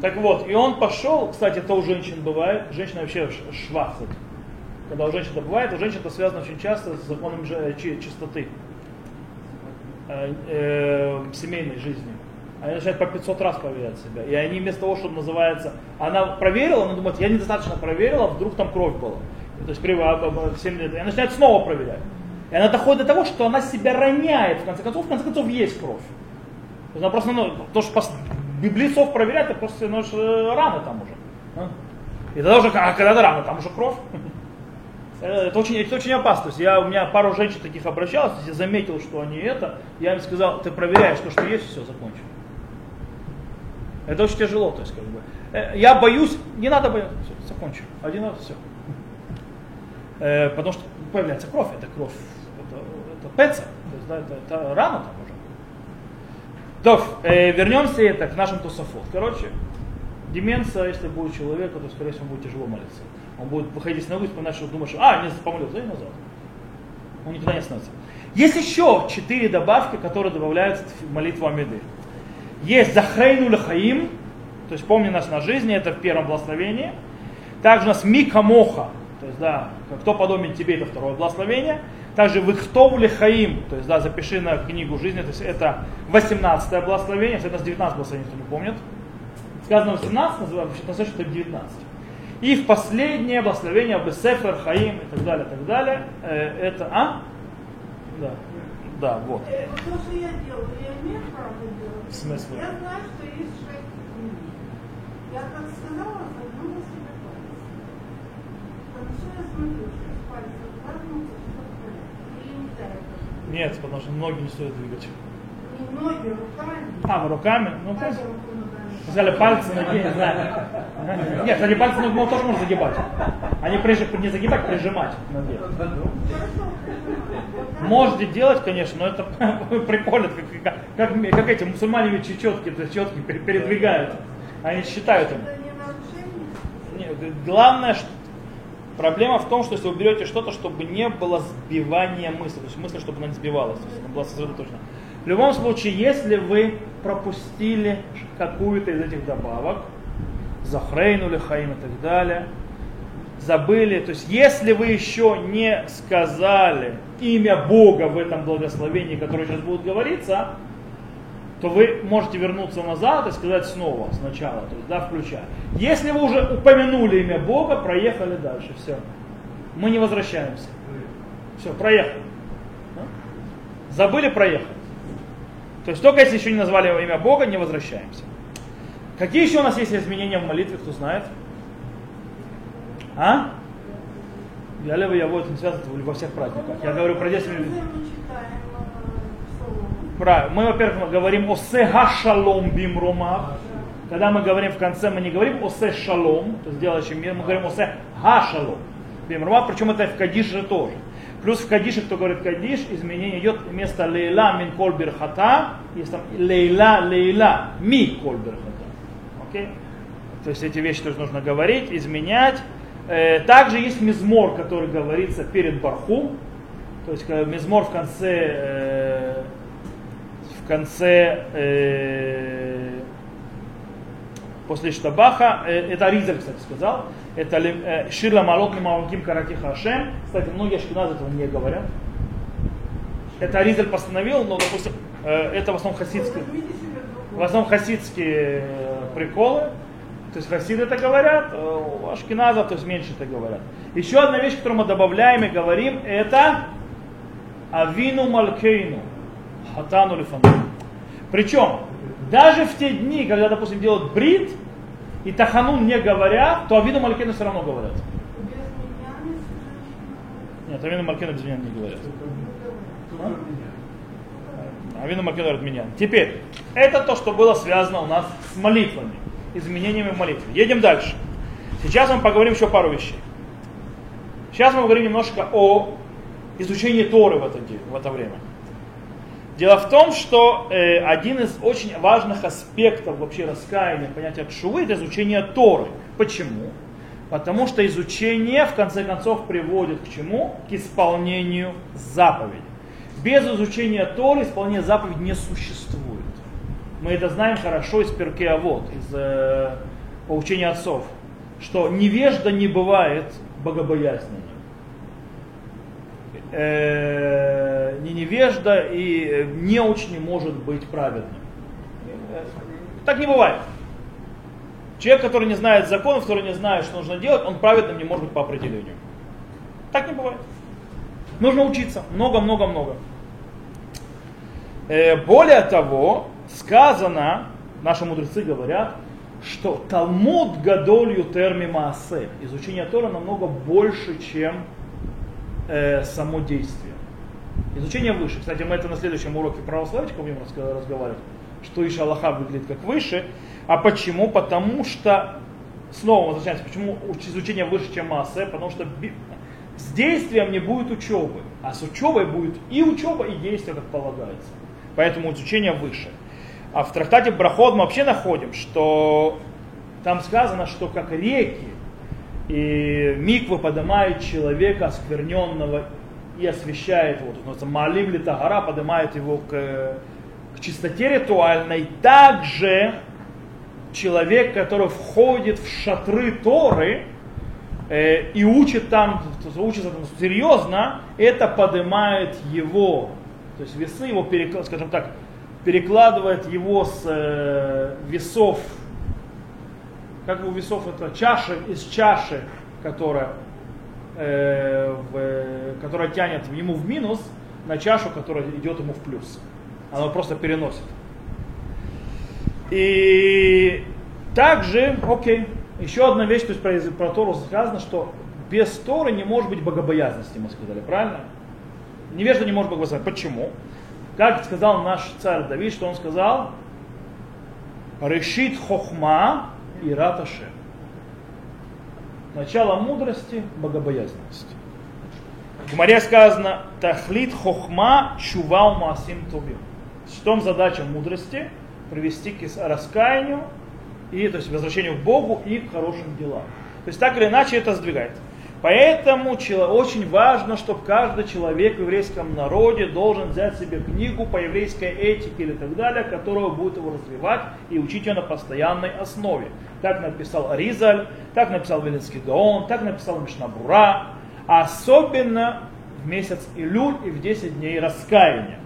Так вот, и он пошел, кстати, это у женщин бывает, женщина вообще ш- шва, кстати. Когда у женщин это бывает, у женщин это связано очень часто с законом чи- чистоты э, э, семейной жизни. Они начинают по 500 раз проверять себя. И они вместо того, чтобы называется, она проверила, она думает, я недостаточно проверила, вдруг там кровь была. То есть при а, а, 7 лет. И она начинает снова проверять. И она доходит до того, что она себя роняет, в конце концов, в конце концов есть кровь. Она просто, ну, то, что библейцов проверять, это просто ну, э, раны там уже. а. И тогда уже, а когда рано, там уже кровь. *laughs* Э, Это очень, это очень опасно. То есть я, у меня пару женщин таких обращалось, я заметил, что они это, я им сказал, ты проверяешь то, что есть, все, закончу. Это очень тяжело, то есть как бы. Э, Я боюсь, не надо бояться, все, закончу. Один раз, все. Э, потому что появляется кровь, это кровь, это, это пеца, то есть, да, это, это рано там уже. То, э, вернемся это к нашим тусофот. Короче, деменция, если будет у человека, то, скорее всего, будет тяжело молиться. Он будет выходить на улицу, вспоминать, что думаешь, а, не помолился, и назад. Он никогда не остановится. Есть еще четыре добавки, которые добавляются в молитву Амиды. Есть Захрейну Лахаим, то есть помни нас на жизни, это в первом благословении. Также у нас Микамоха, то есть, да, кто подобен тебе, это второе благословение. Также Вихтову Лихаим, то есть, да, запиши на книгу жизни, то есть это 18 благословение, это у нас 19 благословений, кто не помнит. Сказано 18, называется, это 19. И в последнее благословение Бесефер, Хаим и так далее, так далее. Э, это, а? Да. Да, вот. Э, вот То, что я делаю, я имею право делать? В смысле? Я знаю, что есть шесть книг. Я как сказала, загнула себе палец. Хорошо, я смотрю, что с пальцем загнуто, порядке. Или нельзя это? Нет, потому что ноги не стоит двигать. Не ноги, руками. А, руками? Ну, ногами? Взяли пальцы, ноги, не знаю. Нет, кстати, пальцы ноги ну, тоже можно загибать. Они прежде не загибать, прижимать. Хорошо. Можете делать, конечно, но это *laughs* прикольно, как, как, как, эти мусульмане ведь четки, четки передвигают. Они считают им. Это не нарушение? Не, главное, что проблема в том, что если вы берете что-то, чтобы не было сбивания мысли, то есть мысль, чтобы она не сбивалась, то есть она была сосредоточена. В любом случае, если вы пропустили какую-то из этих добавок, захрейнули хаим и так далее, забыли, то есть если вы еще не сказали имя Бога в этом благословении, которое сейчас будет говориться, то вы можете вернуться назад и сказать снова, сначала, то есть, да, включая. Если вы уже упомянули имя Бога, проехали дальше, все. Мы не возвращаемся. Все, проехали. Забыли, проехали. То есть только если еще не назвали имя Бога, не возвращаемся. Какие еще у нас есть изменения в молитве, кто знает? А? Я левый я вот не связан во всех праздниках. Я говорю про 10 минут. Мы читаем э, псалом. Правильно. Мы, во-первых, говорим о сега шалом бимромах. Когда мы говорим в конце, мы не говорим о се шалом, то есть делающий мир, мы говорим о се га шалом бимромах, причем это в Кадише тоже. Плюс в Кадише, кто говорит Кадиш, изменение идет вместо лейла мин кол бирхата, есть там лейла лейла ми кол бирхата. Окей? То есть эти вещи тоже нужно говорить, изменять. Э, Также есть мизмор, который говорится перед барху. То есть когда мизмор в конце, э, в конце э, после Штабаха, э, это Аризаль, кстати, сказал, это э, Ширла Малот Мимаваким Карати Хашем. Кстати, многие ашкеназы этого не говорят. Это Аризаль постановил, но, допустим, э, это в основном хасидские, в основном хасидские э, приколы. То есть хасиды это говорят, э, ашкеназов, то есть меньше это говорят. Еще одна вещь, которую мы добавляем и говорим, это Авину Малкейну, Хатану Лифану. Причем, даже в те дни, когда, допустим, делают брит, и Таханун не говорят, то Авину Малкейну все равно говорят. Нет, Авину Малкейну без меня не говорят. Меня. Авину Малкейну говорят меня. Теперь, это то, что было связано у нас с молитвами, изменениями в молитве. Едем дальше. Сейчас мы поговорим еще пару вещей. Сейчас мы поговорим немножко о изучении Торы в это, в это время. Дело в том, что э, один из очень важных аспектов вообще раскаяния, понятия Тшувы, это изучение Торы. Почему? Потому что изучение, в конце концов, приводит к чему? К исполнению заповедей. Без изучения Торы исполнение заповедей не существует. Мы это знаем хорошо из Перкеавод, из э, поучения отцов, что невежда не бывает богобоязненным э, не невежда и э, неуч не может быть праведным. Э, Так не бывает. Человек, который не знает законов, который не знает, что нужно делать, он праведным не может быть по определению. Так не бывает. Нужно учиться. Много-много-много. Э, Более того, сказано, наши мудрецы говорят, что Талмуд Гадолью терми Маасе. Изучение Тора намного больше, чем э, само действие. Изучение выше. Кстати, мы это на следующем уроке православичка будем разго- разговаривать, что Иша Аллаха выглядит как выше. А почему? Потому что, снова возвращаемся, почему уч- изучение выше, чем масса? Потому что с действием не будет учебы, а с учебой будет и учеба, и действие, как полагается. Поэтому изучение выше. А в трактате Брахот мы вообще находим, что там сказано, что как реки и миквы поднимает человека оскверненного и освещает его. То ли Тагара поднимает его к, к чистоте ритуальной. Также человек, который входит в шатры Торы э, и учит там, учится там серьезно, это поднимает его, то есть весы его, скажем так, перекладывает его с э, весов как у весов это чаша из чаши, которая, э, в, которая тянет ему в минус, на чашу, которая идет ему в плюс. Она просто переносит. И также, окей, еще одна вещь, то есть про, про Тору сказано, что без Торы не может быть богобоязности, мы сказали, правильно? Невежда не может быть богобоязненным. Почему? Как сказал наш царь Давид, что он сказал? Решит хохма и раташе. Начало мудрости – богобоязненность. В Гмаре сказано «Тахлит хохма чувал маасим тубим». В том задача мудрости – привести к раскаянию, и, то есть возвращению к Богу и к хорошим делам. То есть так или иначе это сдвигает. Поэтому очень важно, чтобы каждый человек в еврейском народе должен взять себе книгу по еврейской этике или так далее, которая будет его развивать и учить ее на постоянной основе. Так написал Ризаль, так написал Велинский Гаон, так написал Мишнабура. Особенно в месяц Илюль и в 10 дней раскаяния.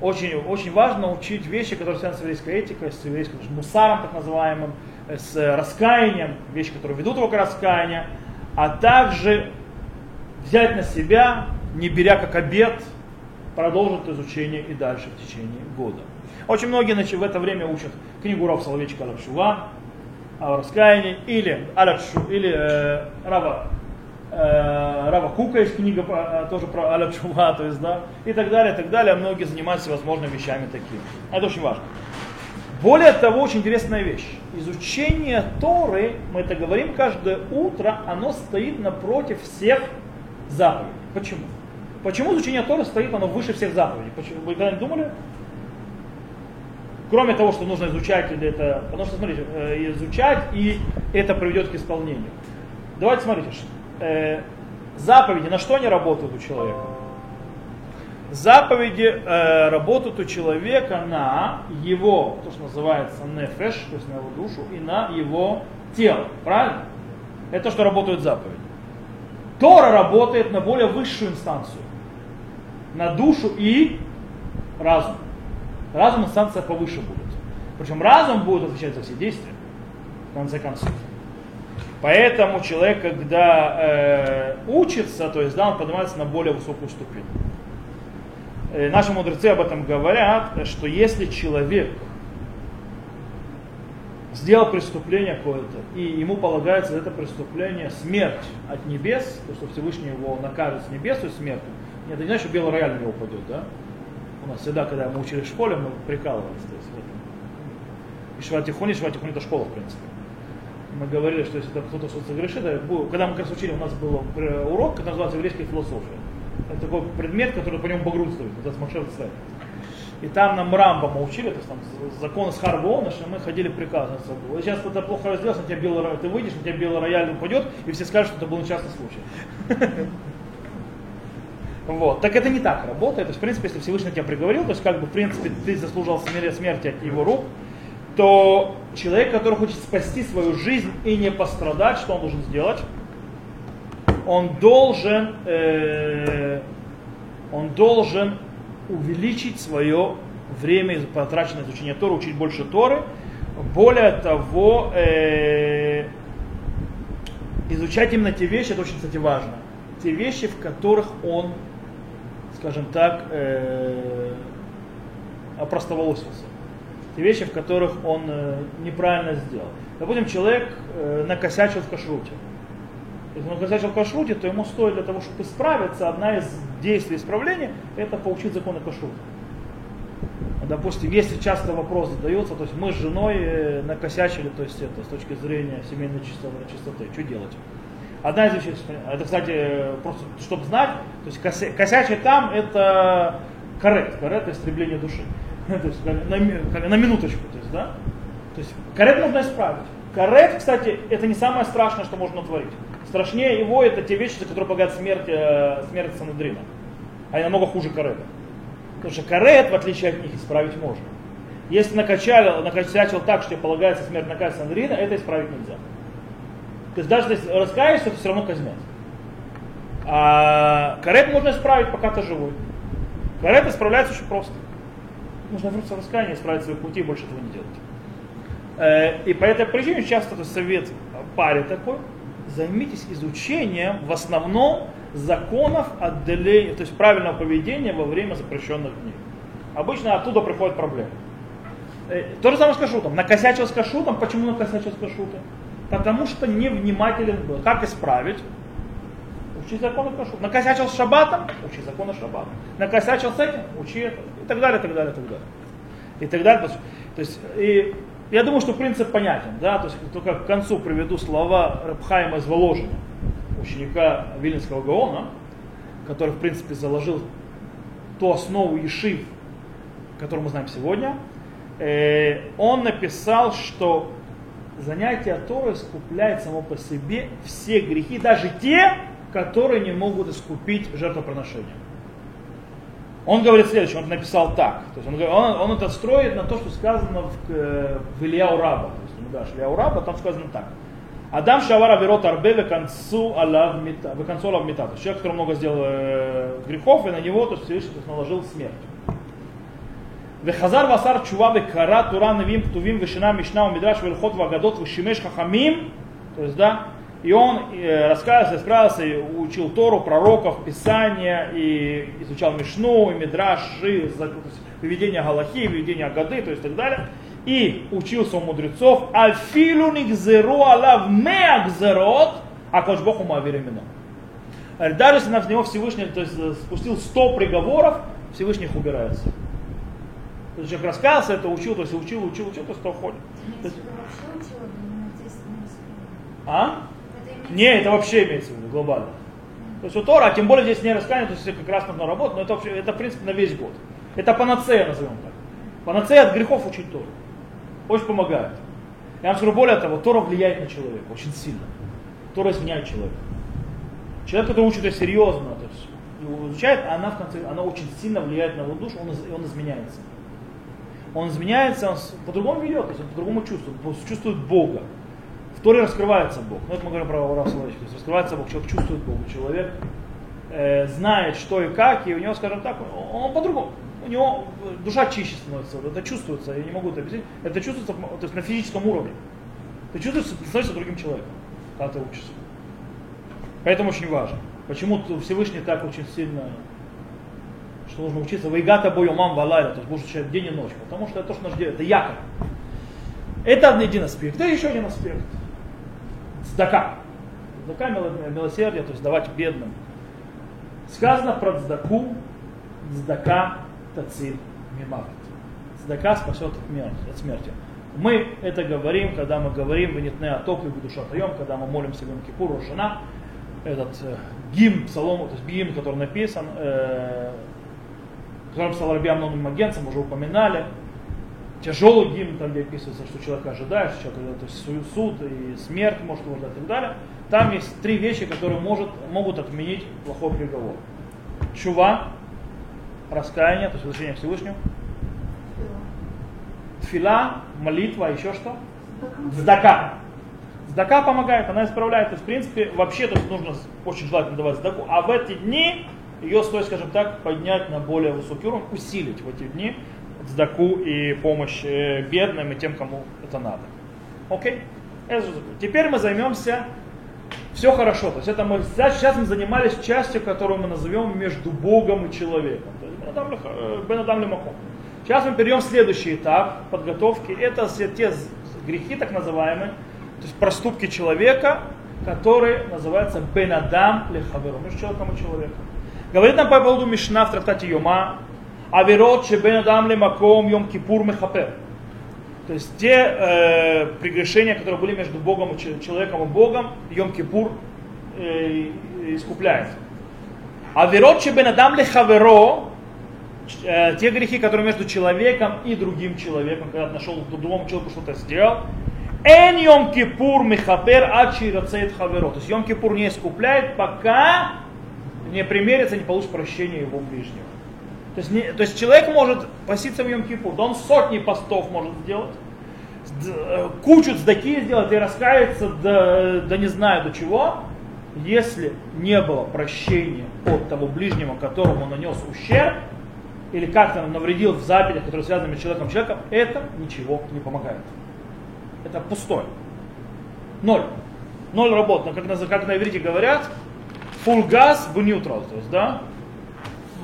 Очень, очень важно учить вещи, которые связаны с еврейской этикой, с еврейским мусаром так называемым, с раскаянием, вещи, которые ведут его к раскаянию а также взять на себя, не беря как обед, продолжить изучение и дальше в течение года. Очень многие в это время учат книгу Рав Соловейчика Алапшува о раскаянии или, Алапшу, или э, Рава, э, Рава Кука есть книга э, тоже про Алапшува, то есть, да, и так далее, и так далее. Многие занимаются возможными вещами такими. Это очень важно. Более того, очень интересная вещь. Изучение Торы, мы это говорим каждое утро, оно стоит напротив всех заповедей. Почему? Почему изучение Торы стоит, оно выше всех заповедей? Почему? Вы когда-нибудь думали? Кроме того, что нужно изучать, или это, потому что, смотрите, э, изучать, и это приведет к исполнению. Давайте смотрите, э, заповеди, на что они работают у человека? Заповеди э, работают у человека на его, то, что называется нефеш, то есть на его душу, и на его тело. Правильно? Это то, что работают заповеди. Тора работает на более высшую инстанцию. На душу и разум. Разум инстанция повыше будет. Причем разум будет отвечать за все действия. В конце концов. Поэтому человек, когда э, учится, то есть да, он поднимается на более высокую ступень. Э, наши мудрецы об этом говорят, что если человек сделал преступление какое-то, и ему полагается за это преступление смерть от небес, то, что Всевышний его накажет с небес и смертью, это не значит, что белый рояль него упадет, да? У нас всегда, когда мы учили в школе, мы прикалывались. То есть, и Шватихуни, Шватихуни это школа, в принципе. Мы говорили, что если кто-то что-то согрешит, когда мы как раз учили, у нас был урок, который называется еврейская философия. Это такой предмет, который по нему багрутствует, это Смашер И там нам Рамбама учили, то есть там закон с Харбона, что мы ходили приказываться. Вот сейчас кто-то плохо разделся, на тебя белый ты выйдешь, на тебя белый рояль упадет, и все скажут, что это был несчастный случай. *laughs* Вот. Так это не так работает. То есть, в принципе, если Всевышний тебя приговорил, то есть, как бы, в принципе, ты заслужил смерти от его рук, то человек, который хочет спасти свою жизнь и не пострадать, что он должен сделать? Он должен, э, он должен увеличить свое время, потраченное на изучение Торы, учить больше Торы. Более того, э, изучать именно те вещи, это очень, кстати, важно. Те вещи, в которых он, скажем так, э, опростоволосился. Те вещи, в которых он э, неправильно сделал. Допустим, человек э, накосячил в кашруте. Если он косячил кашруте, то ему стоит для того, чтобы исправиться, одна из действий исправления, это получить законы кашрута. Допустим, если часто вопрос задается, то есть мы с женой э, накосячили, то есть это с точки зрения семейной чистоты, чистоты что делать? Одна из вещей, это, кстати, просто чтобы знать, то есть косячить там это карет, карет истребление души. *laughs* то есть на, на минуточку, то есть, да? То есть карет нужно исправить. Карет, кстати, это не самое страшное, что можно творить. Страшнее его это те вещи, за которые полагают смерть, э, смерть Санедрина. Они намного хуже карета. Потому что карет, в отличие от них, исправить можно. Если накачали, накосячил так, что полагается смерть на Санедрина, это исправить нельзя. То есть даже если раскаешься, то все равно казнят. А карет можно исправить, пока ты живой. Карет исправляется очень просто. Нужно вернуться в раскаяние, исправить свои пути и больше этого не делать. Э, и по этой причине часто то совет паре такой, займитесь изучением в основном законов отделения, то есть правильного поведения во время запрещенных дней. Обычно оттуда приходят проблемы. Э, то же самое с кашутом. Накосячил с кашутом. Почему накосячил с кашутом? Потому что невнимателен был. Как исправить? Учи законы кашута. Накосячил с шабатом? Учи законы шабата. Накосячил с этим? Учи это. И так далее, и так далее, и так далее. И так далее. То есть, и я думаю, что принцип понятен, да, то есть только к концу приведу слова Рабхайма из Воложина, ученика Виленского Гаона, который, в принципе, заложил ту основу Ешив, которую мы знаем сегодня. Э, он написал, что занятие Торой искупляет само по себе все грехи, даже те, которые не могут искупить жертвоприношение. Он говорит следующее, он написал так. То есть он, говорит- он, он это строит на то, что сказано в, э, в Ильяу Раба. То есть, ну, да, Ильяу Раба, там сказано так. Адам Шавара Верот Арбе в концу Алав Мита. В концу Алав Мита. То есть человек, который много сделал э, грехов, и на него то есть, Всевышний то есть, наложил смерть. וחזר ועשר תשובה וקרא תורה נביאים כתובים ושינה משנה ומדרש והלכות ואגדות ושימש חכמים, то есть, да, и он э, раскаялся, исправился, и учил Тору, пророков, Писания, и изучал Мишну, и Мидраш, и выведение Галахи, выведение Агады, то есть так далее. И учился у мудрецов, Альфилу нигзеру алав меагзерот, а Богу мавиремино. Даже если на него Всевышний то есть, э, спустил 100 приговоров, Всевышний их убирается. То есть человек раскаялся, это учил, то есть учил, учил, учил, то есть то уходит. То есть- а? Это Не, это вообще имеется в виду глобально. То есть у Тора, а тем более здесь не раскаяние, то есть как раз нужно работать, но это вообще, это в принципе на весь год. Это панацея, назовем так. Панацея от грехов учить Тору. Очень помогает. Я вам скажу более того, Тора влияет на человека очень сильно. Тора изменяет человека. Человек, который учит ее серьезно, то есть его изучает, а она в конце, она очень сильно влияет на его душу, он, он изменяется. Он изменяется, он по-другому ведет, то есть он по-другому чувствует, он чувствует Бога. Торе раскрывается Бог. Ну, это мы говорим про есть раскрывается Бог, человек чувствует Бога, человек э, знает, что и как, и у него, скажем так, он, он по-другому. У него душа чище становится, это чувствуется, я не могу это объяснить. Это чувствуется то есть на физическом уровне. Ты чувствуешь, ты становишься другим человеком, когда ты учишься. Поэтому очень важно. Почему Всевышний так очень сильно, что нужно учиться. Вайгата бою мам валайла, то есть будешь учить день и ночь. Потому что это то, что нужно делать, это якорь. Это один аспект. И еще один аспект. Цдака мило- милосердие, то есть давать бедным. Сказано про цдаку, цдака тациль мимавит. Цдака спасет от, мер- от смерти. Мы это говорим, когда мы говорим «Венитне атоп и душа таем», когда мы молимся в Кипуру, жена, этот э, гимн, псалом, то есть гимн, который написан, э, который писал Раби Амнон Магенцем, уже упоминали, тяжелый гимн, там где описывается, что человек ожидает, что человек, то есть су- суд и смерть может его ждать и так далее. Там есть три вещи, которые может, могут отменить плохой приговор. Чува, раскаяние, то есть возвращение к Всевышнему, тфила, молитва, еще что? Сдака. Сдака помогает, она исправляет. Есть, в принципе, вообще то нужно очень желательно давать сдаку. А в эти дни ее стоит, скажем так, поднять на более высокий уровень, усилить в эти дни сдаку и помощь э, бедным и тем, кому это надо. Окей? Теперь мы займемся все хорошо. То есть это мы сейчас мы занимались частью, которую мы назовем между Богом и человеком. Бен Адам ле- э. Сейчас мы перейдем в следующий этап подготовки. Это все те грехи, так называемые, то есть проступки человека, которые называются Бен Адам лехаверу, между человеком и человеком. Говорит нам по поводу Мишна в трактате Йома, Аверот Бен Адам ле Маком Йом Кипур Мехапер. То есть те э, прегрешения, которые были между Богом и че- человеком и Богом, Йом-Кипур э, искупляет. А верот бен адам лехаверо, э, те грехи, которые между человеком и другим человеком, когда нашел другому человеку что-то сделал, Эн Йом Кипур Мехапер Ачи Рацейт Хаверо. То есть Йом Кипур не искупляет, пока не примерится, не получит прощения его ближнего. То есть, не- то есть человек может поститься в Йом Кипур, да он сотни постов может сделать, э, кучу цдаки сделать и раскаяться до, до не знаю до чего, если не было прощения от того ближнего, которому он нанес ущерб, или как-то навредил в заповедях, которые связаны с человеком человеком, это ничего не помогает. Это пустой. Ноль. Ноль работ. Но как на, как на иврите говорят, full gas в neutral. То есть, да,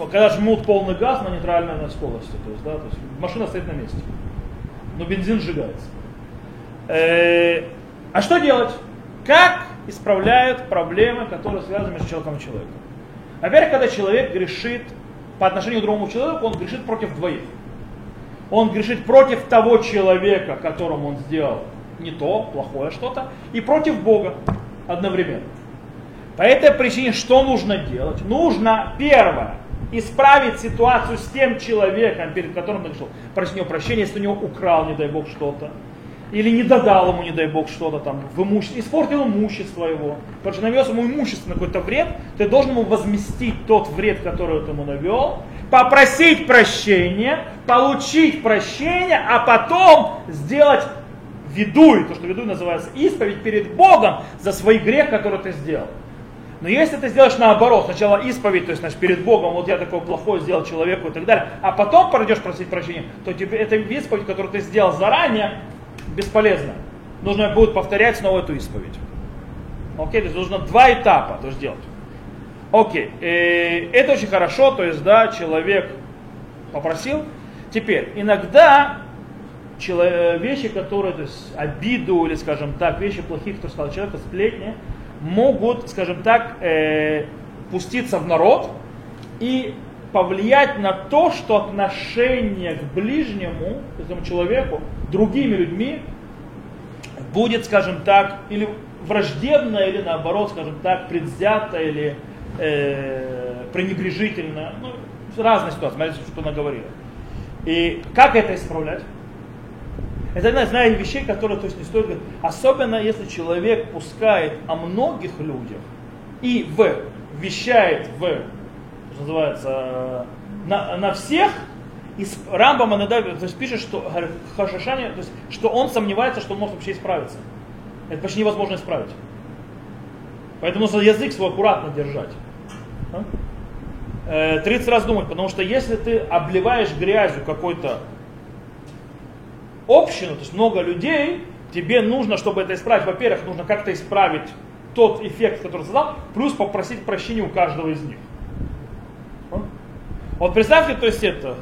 когда жмут полный газ на нейтральной на скорости. То есть, да, то есть машина стоит на месте. Но бензин сжигается. Э, а что делать? Как исправляют проблемы, которые связаны между человеком и человеком? Во-первых, когда человек грешит по отношению к другому человеку, он грешит против двоих. Он грешит против того человека, которому он сделал не то, плохое что-то, и против Бога одновременно. По этой причине что нужно делать? Нужно, первое, исправить ситуацию с тем человеком, перед которым ты грешил, просить у него прощения, если у него украл, не дай Бог, что-то. или не додал ему, не дай бог, что-то там в имуществе, испортил имущество его, потому что навез ему имущество на какой-то вред, ты должен ему возместить тот вред, который ты ему навел, попросить прощения, получить прощение, а потом сделать ведуй, то, что ведуй называется, исповедь перед Богом за свой грех, который ты сделал. Но если ты сделаешь наоборот, сначала исповедь, то есть значит, перед Богом, вот я такое плохое сделал человеку и так далее, а потом пойдешь просить прощения, то тебе эта исповедь, которую ты сделал заранее, бесполезна. Нужно будет повторять снова эту исповедь. Окей, то есть нужно два этапа то есть делать. Окей, э, это очень хорошо, то есть да, человек попросил. Теперь, иногда вещи, которые, то есть обиду или, скажем так, вещи плохих, кто сказал человека, сплетни, могут, скажем так, э, пуститься в народ и повлиять на то, что отношение к ближнему, к этому человеку, другими людьми будет, скажем так, или враждебно, или наоборот, скажем так, предвзято, или э, пренебрежительно. Ну, разные ситуации, смотрите, что она говорила. И как это исправлять? Это одна из знаете, вещей, которые то есть, не стоит говорить. Особенно если человек пускает о многих людях и в, вещает в, что называется, на, на всех, и Рамбам иногда то есть, пишет, что Хашашани, то есть, что он сомневается, что он может вообще исправиться. Это почти невозможно исправить. Поэтому нужно язык свой аккуратно держать. 30 э, раз думать, потому что если ты обливаешь грязью какой-то общину, то есть много людей, тебе нужно, чтобы это исправить, во-первых, нужно как-то исправить тот эффект, который создал, плюс попросить прощения у каждого из них. Вот представьте, то есть это,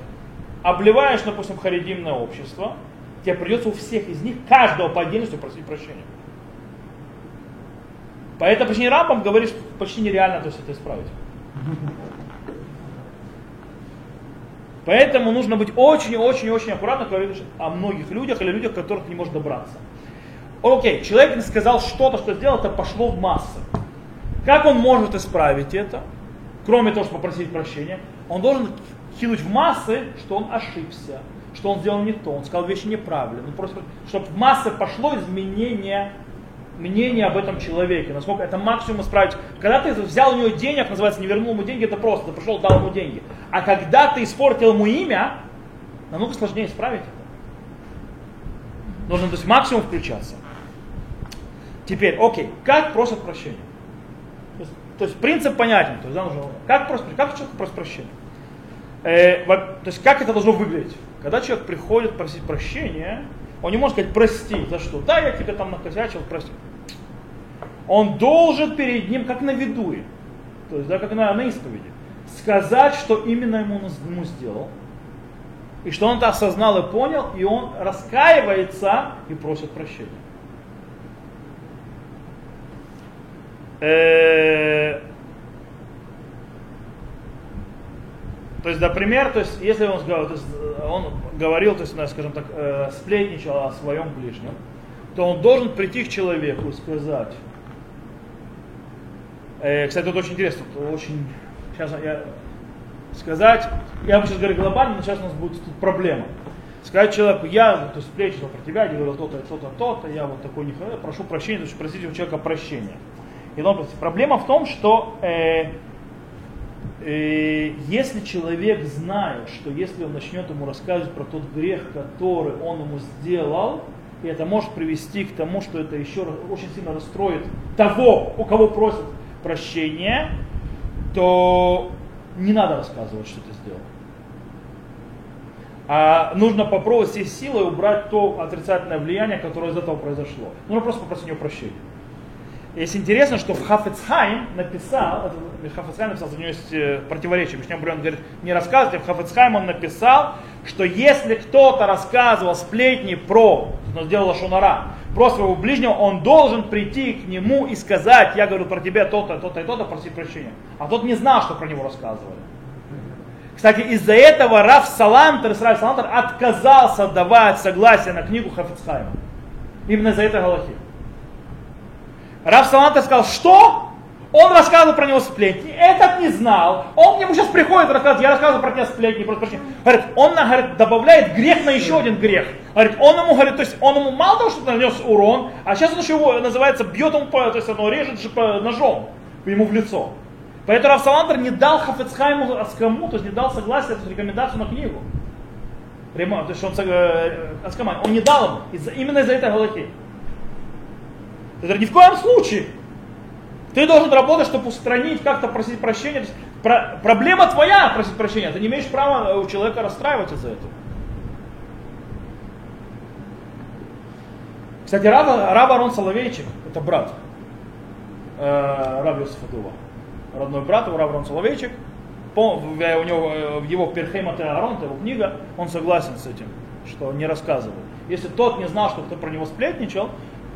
обливаешь, допустим, харидимное общество, тебе придется у всех из них, каждого по отдельности просить прощения. Поэтому почти Рамбам говорит, что почти нереально то есть, это исправить. Поэтому нужно быть очень-очень-очень аккуратно, когда говоришь о многих людях или людях, которых не можешь добраться. Окей, человек не сказал что-то, что сделал, это пошло в массы. Как он может исправить это, кроме того, чтобы попросить прощения? Он должен кинуть в массы, что он ошибся, что он сделал не то, он сказал вещи неправильно. Ну, просто, чтобы в массы пошло изменение мнение об этом человеке, насколько это максимум исправить. Когда ты взял у него денег, называется, не вернул ему деньги, это просто, ты пришел, дал ему деньги. А когда ты испортил ему имя, намного сложнее исправить это. Нужно то есть максимум включаться. Теперь, окей, как просят прощения? То есть, то есть принцип понятен. То есть, да, нужно, как, просит, как человек просит прощения? Э, то есть как это должно выглядеть? Когда человек приходит просить прощения, он не может сказать прости за что. Да, я тебе там накосячил, прости он должен перед ним, как на видуе, то есть, да, как на, на исповеди, сказать, что именно ему, ему сделал, и что он это осознал и понял, и он раскаивается и просит прощения. То есть, например, то есть, если он, есть, он говорил, то есть, скажем так, э, сплетничал о своем ближнем, то он должен прийти к человеку и сказать, Э, кстати, это очень интересно, это очень, сейчас я сказать, я бы сейчас говорю глобально, но сейчас у нас будет тут проблема. Сказать человеку, я то есть, сплечил про тебя, я говорил то-то, то-то, то-то, я вот такой не прошу прощения, то есть просить у человека прощения. И он, проблема в том, что э, э, если человек знает, что если он начнет ему рассказывать про тот грех, который он ему сделал, и это может привести к тому, что это еще очень сильно расстроит того, у кого просят прощения, то не надо рассказывать, что ты сделал. А нужно попробовать всей силой убрать то отрицательное влияние, которое из этого произошло. Нужно просто попросить у него прощения. Есть интересно, что Хафецхайм написал, Хафецхайм написал, у него есть э, противоречие, Мишня он говорит, не рассказывайте, Хафецхайм он написал, что если кто-то рассказывал сплетни про, он сделал Лашонара, про своего ближнего, он должен прийти к нему и сказать, я говорю про тебя то-то, то-то и то-то, просить прощения. А тот не знал, что про него рассказывали. Кстати, из-за этого Раф Салантер, Исраиль Салантер отказался давать согласие на книгу Хафицхайма. Именно из-за этой галахи. Раф Салантер сказал, что? Он рассказывал про него сплетни, этот не знал, он к нему сейчас приходит рассказывает, я рассказываю про тебя сплетни, просто прощения. Говорит, он говорит, добавляет грех на еще один грех. Говорит, он ему говорит, то есть он ему мало того, что нанес урон, а сейчас он еще его, называется, бьет ему, то есть он режет ножом ему в лицо. Поэтому Равсаландр не дал Хафецхайму Аскаму, то есть не дал согласие, то рекомендацию на книгу. Прямо, то есть он, э, Аскама, он не дал ему, именно из-за этой галахи. То есть ни в коем случае. Ты должен работать, чтобы устранить, как-то просить прощения. Про- проблема твоя просить прощения. Ты не имеешь права у человека расстраивать из-за этого. Кстати, Раб, Раб Арон Соловейчик, это брат э, Раб Йосифа Дула. Родной брат его Раб Арон Соловейчик. У него, э, в его Перхейма Арон, это его книга, он согласен с этим, что не рассказывал. Если тот не знал, что кто про него сплетничал,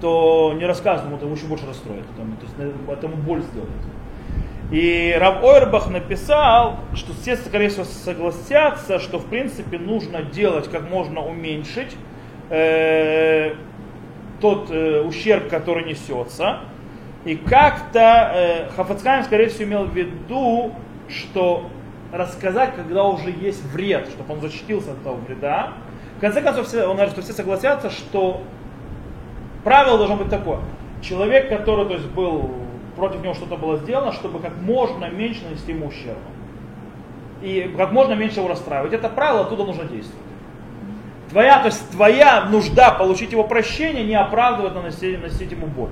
то не рассказывай ему, его еще больше расстроит. Там, то есть, э, это ему боль сделает. И Рав Ойрбах написал, что все, скорее всего, согласятся, что в принципе нужно делать как можно уменьшить э, тот э, ущерб, который несется. И как-то э, Хафацхайм, скорее всего, имел в виду, что рассказать, когда уже есть вред, чтобы он защитился от этого вреда. В конце концов, все, он говорит, что все согласятся, что правило должно быть такое. Человек, который то есть, был, против него что-то было сделано, чтобы как можно меньше нанести ему ущерба. И как можно меньше его расстраивать. Это правило, оттуда нужно действовать. Твоя, то есть твоя нужда получить его прощение не оправдывает наносить, наносить ему боль.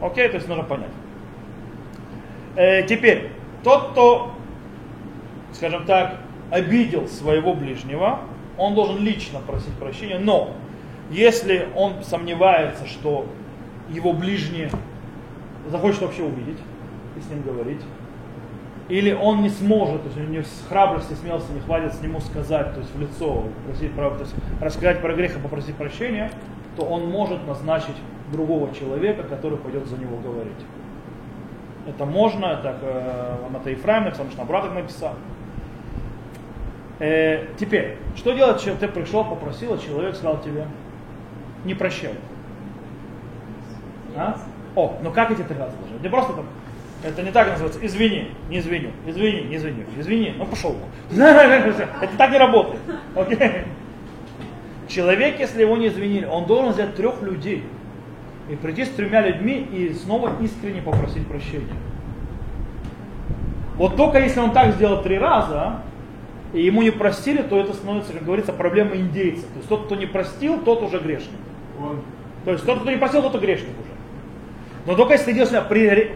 Окей, то есть нужно понять. Э, теперь, тот, кто, скажем так, обидел своего ближнего, он должен лично просить прощения, но если он сомневается, что его ближний захочет вообще увидеть и с ним говорить, или он не сможет, то есть у него храбрости, смелости не хватит с нему сказать, то есть в лицо, просить, то есть рассказать про грех и попросить прощения, то он может назначить другого человека, который пойдет за него говорить. Это можно, так э, Амата Ефраим написал, что Абраток написал. Э, теперь, что делать, если ты пришел, попросил, а человек сказал тебе, не прощай. А? О, ну как эти три раза должны? Не просто там, это не так называется, извини, не извиню, извини, не извиню, извини, ну пошел. *laughs* Это так не работает. Окей? Человек, если его не извинили, он должен взять трех людей и прийти с тремя людьми и снова искренне попросить прощения. Вот только если он так сделал три раза, и ему не простили, то это становится, как говорится, проблемой индейца. То есть тот, кто не простил, тот уже грешник. То есть тот, кто не простил, тот и грешник уже. Но только если ты делаешь,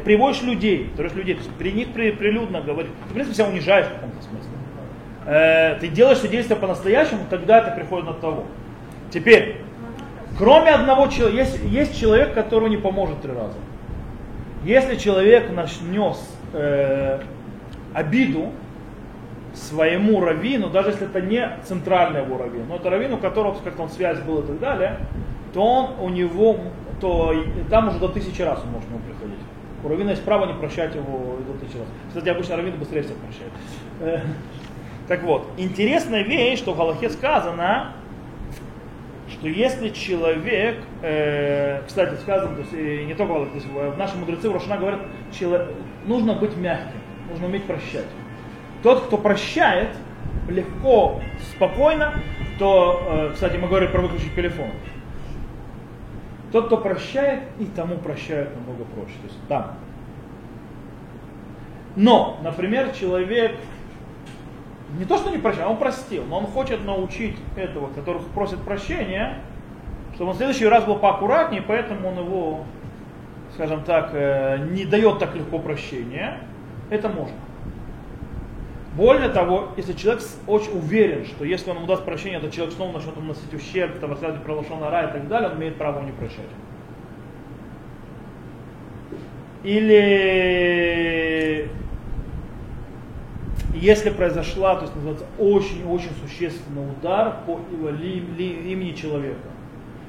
приводишь людей, то есть людей, то есть при них при, прилюдно говоришь, ты, в принципе, себя унижаешь в каком-то смысле. Э, ты делаешь все действия по-настоящему, тогда это приходит на того. Теперь, кроме одного человека, есть, есть человек, которому не поможет три раза. Если человек нанес э, обиду своему раввину, даже если это не центральный его раввин, но это раввин, у которого как-то он связь был и так далее, то он у него, то там уже до тысячи раз он может к приходить. У раввина есть право не прощать его до тысячи раз. Кстати, обычно раввины быстрее всех прощают. Э, Так вот, интересная вещь, что в Галахе сказано, что если человек, э, кстати, сказано, то есть и не только то есть в- наши мудрецы в Рошана говорят, чело- нужно быть мягким, нужно уметь прощать. Тот, кто прощает легко, спокойно, то, э, кстати, мы говорили про выключить телефон. Тот, кто прощает, и тому прощают намного проще. То есть там. Но, например, человек не то, что не прощает, он простил, но он хочет научить этого, который просит прощения, чтобы он в следующий раз был поаккуратнее, поэтому он его, скажем так, э, не дает так легко прощения. Это можно. Более того, если человек очень уверен, что если он ему даст прощение, то человек снова начнет ему носить ущерб, там, рассказывать про лошона рай и так далее, он имеет право не прощать. Или если произошла, то есть называется очень-очень существенный удар по имени человека.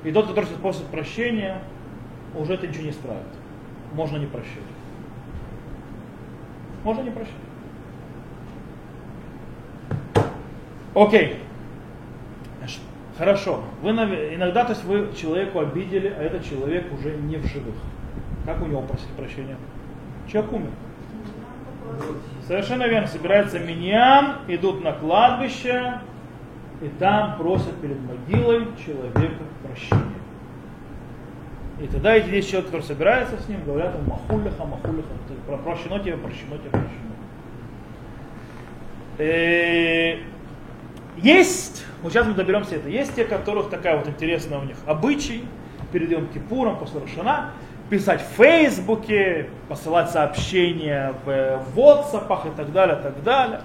И тот, который просит прощения, уже это ничего не исправит. Можно не прощать. Можно не прощать. Окей. Хорошо. Вы иногда, то есть вы человеку обидели, а этот человек уже не в живых. Как у него просить прощения? Человек умер. Совершенно верно. Собирается миньян, идут на кладбище, и там просят перед могилой человека прощения. И тогда эти 10 человек, которые собираются с ним, говорят ему махулиха, махулиха, прощено тебе, прощено тебе, прощено. Э, есть, вот сейчас мы доберемся это, есть те, которых такая вот интересная у них обычай, перед Йом Кипуром, после Рошана, писать в Фейсбуке, посылать сообщения в, WhatsApp и так далее, так далее.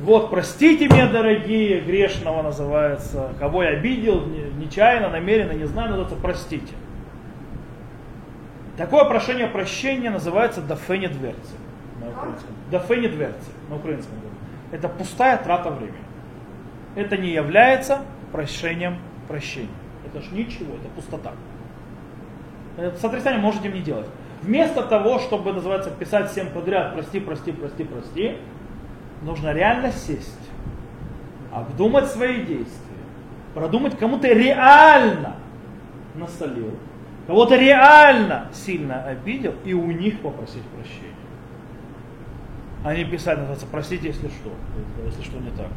Вот, простите меня, дорогие, грешного называется, кого я обидел, нечаянно, намеренно, не знаю, называется простите. Такое прошение прощения называется дафени дверцы на украинском. Дафени дверцы на украинском. Это пустая трата времени. Это не является прощением прощения. Это ж ничего, это пустота. Это с отрицанием можете не делать. Вместо того, чтобы, называется, писать всем подряд, прости, прости, прости, прости, нужно реально сесть, обдумать свои действия, продумать, кому ты реально насолил, кого-то реально сильно обидел, и у них попросить прощения. А не писать, называется, простите, если что, если что не так.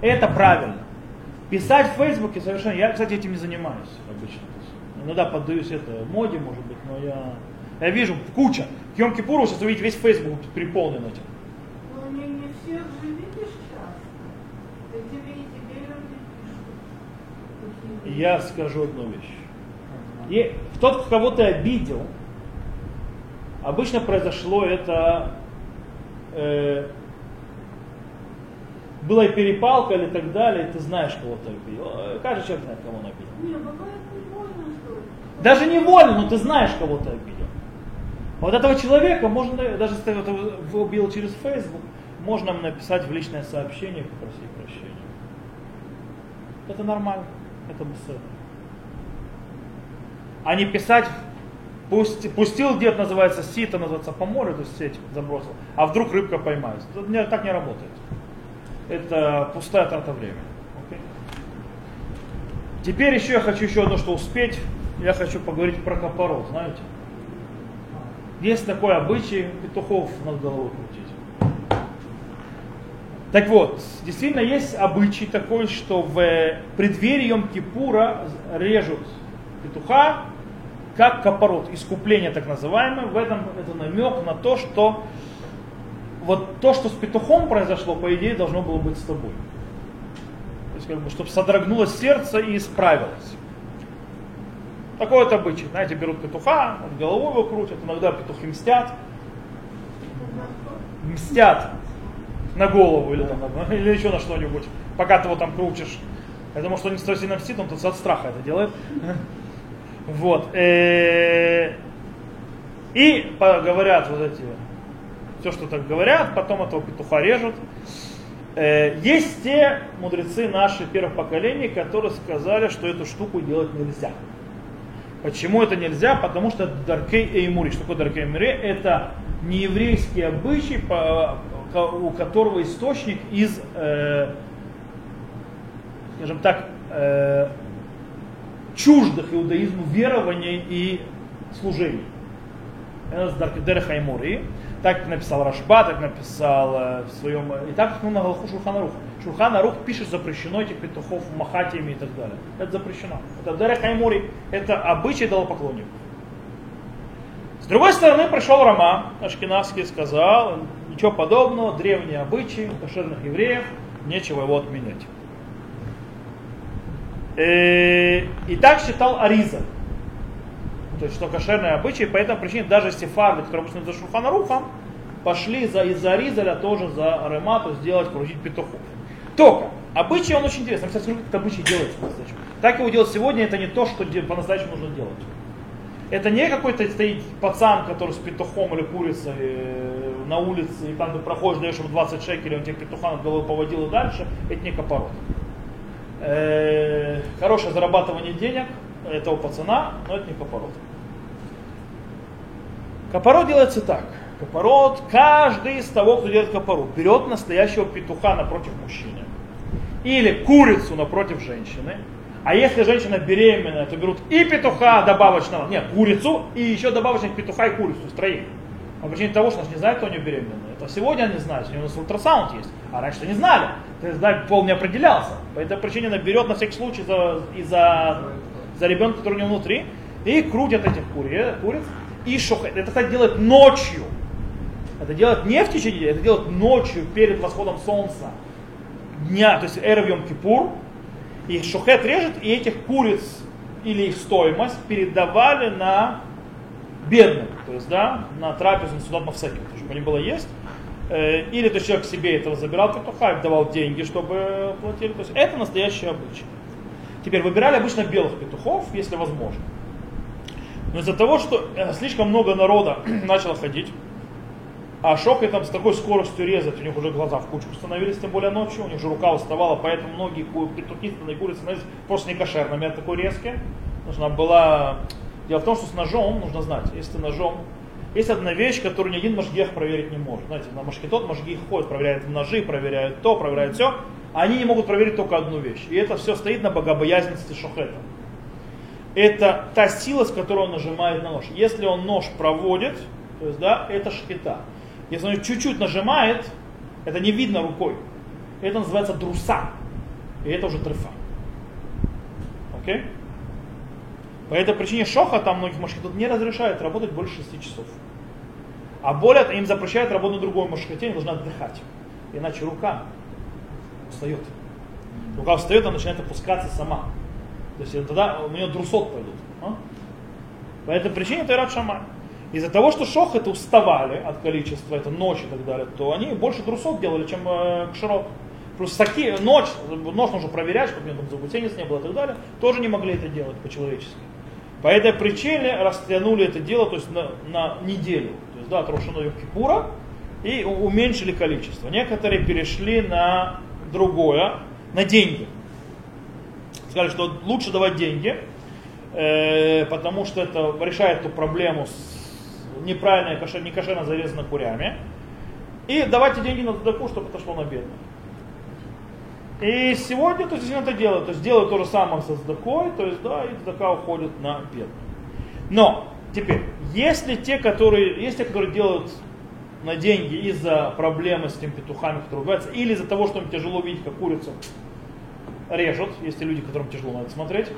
Это правильно. Писать в Фейсбуке совершенно... Я, кстати, этим не занимаюсь обычно. Иногда поддаюсь это моде, может быть, но я... Я вижу куча. К Йом Кипуру сейчас увидите весь Фейсбук переполнен этим. Ну, не, не всех же видишь часто. И тебе, и тебе люди пишут. Я скажу одну вещь. И тот, кого ты обидел, обычно произошло это э, была перепалка или так далее, и ты знаешь, кого ты обидел. Каждый человек знает, кого он обидел. Не, ли. Даже невольно, но ты знаешь, кого ты обидел. Вот этого человека можно, даже если ты это убил через Facebook, можно написать в личное сообщение, попросить прощения. Это нормально, это беседа. А не писать, пусть, пустил дед, называется сито, называется по морю, то есть сеть забросил, а вдруг рыбка поймается. Это так не работает это пустая трата времени. Теперь еще я хочу еще одно, что успеть. Я хочу поговорить про копорот, знаете. Есть такой обычай петухов над головой крутить. Так вот, действительно есть обычай такой, что в преддверии Йом-Кипура режут петуха, как копорот, искупление так называемое. В этом это намек на то, что вот то, что с петухом произошло, по идее, должно было быть с тобой. То есть, как бы, чтобы содрогнулось сердце и исправилось. Такой вот обычай. Знаете, берут петуха, головой его крутят, иногда петухи мстят. Мстят на голову или, там, или еще на что-нибудь, пока ты его там крутишь. Я думаю, что не стой сильно мстит, он тут от страха это делает. *laughs* Вот. Э, и говорят вот эти все, что так говорят, потом этого петуха режут. Э, есть те мудрецы наши первых поколений, которые сказали, что эту штуку делать нельзя. Почему это нельзя? Потому что Даркей Эймури. Что такое Даркей Эймури? Это нееврейский обычай, у которого источник из, э, скажем так, э, чуждых иудаизму верований и служений. Это Дереха Эймури. Так написал Рашба, так написал э, в своем... И так ну, на Галаху Шурханарух. Шурханарух пишет, запрещено этих петухов махатиями и так далее. Это запрещено. Это Дерех Аймури, это обычай поклонников. С другой стороны, пришел Рама Ашкенавский и сказал, ничего подобного, древние обычаи кошерных евреев, нечего его отменять. И, э, и так считал Ариза. То есть, что кошерные обычаи, по этой причине даже сефарды, которые обычно за Шуханарухом, пошли за, из-за Аризаля тоже за Аремату сделать, крутить петухов. Только, обычай он очень интересный. Кстати, как этот обычай делается по-настоящему. Так его делать сегодня, это не то, что по-настоящему нужно делать. Это не какой-то стоит пацан, который с петухом или курицей э, на улице, и там ты проходишь, даешь ему 20 шекелей, он тебе петуха над головой поводил и дальше. Это не копорот. Э, хорошее зарабатывание денег этого пацана, но это не копорот. Копорот делается так. Копорот, каждый из того, кто делает копорот, берет настоящего петуха напротив мужчины. Или курицу напротив женщины, А если женщина беременная, то берут и петуха добавочного, нет, курицу, и еще добавочных петуха и курицу, с троих. По причине того, что она не знает, кто у нее беременная. Это сегодня они знают, у нас ультрасаунд есть, а раньше не знали. То есть, да, пол не определялся. По этой причине она берет на всякий случай за, из-за за ребенка, который у нее внутри, и крутят этих кури, куриц, и шухет. Это, кстати, делает ночью. Это делает не в течение дня, это делает ночью перед восходом солнца дня, то есть эрв Кипур, и шухет режет, и этих куриц или их стоимость передавали на бедных, то есть, да, на трапезу, на судат Мавсаким, чтобы не было есть. Э, или то человек себе этого забирал петуха и давал деньги, чтобы платили. То есть это настоящий обычай. Теперь выбирали обычно белых петухов, если возможно. Из-за того, что э, слишком много народа *clears throat* начало ходить, а шокой там с такой скоростью резать, у них уже глаза в кучку становились, тем более ночью, у них же рука уставала, поэтому многие петухи и курицы становились просто не кошерными от такой резки. Нужна была... Дело в том, что с ножом нужно знать, если ты ножом есть одна вещь, которую ни один машгех проверить не может. Знаете, на машкетот машгих ходят, проверяют ножи, проверяют то, проверяют все. Они не могут проверить только одну вещь. И это все стоит на богобоязненности шохета. Это та сила, с которой он нажимает на нож. Если он нож проводит, то есть, да, это шхита. Если он чуть-чуть нажимает, это не видно рукой. Это называется друса. И это уже трефа. Окей? По этой причине шоха там многих машкетот не разрешают работать больше 6 часов. А более им запрещают работать на другой машкете, они должны отдыхать. Иначе рука устает. Рука устает, она начинает опускаться сама. То есть тогда у нее друсот пойдут. А? По этой причине это Ират Шамай. Из-за того, что шох это уставали от количества, это ночь и так далее, то они больше друсот делали, чем э, кширот. Плюс такие, ночь, ночь нужно проверять, чтобы у него там забутенец не было и так далее, тоже не могли это делать по-человечески. По этой причине растянули это дело то есть на, на неделю, то есть да, от Рошана Кипура, и уменьшили количество. Некоторые перешли на другое, на деньги. Сказали, что лучше давать деньги, э, потому что это решает эту проблему с неправильно, некошерно зарезанными курями. И давайте деньги на тадаку, чтобы это на бедных. И сегодня, то есть, это делают, то есть делают то же самое со сдакой, то есть, да, и сдака уходит на бедных. Но, теперь, если те, которые, есть те, которые делают на деньги из-за проблемы с теми петухами, которые ругаются, или из-за того, что им тяжело видеть, как курицу режут, есть люди, которым тяжело на это смотреть,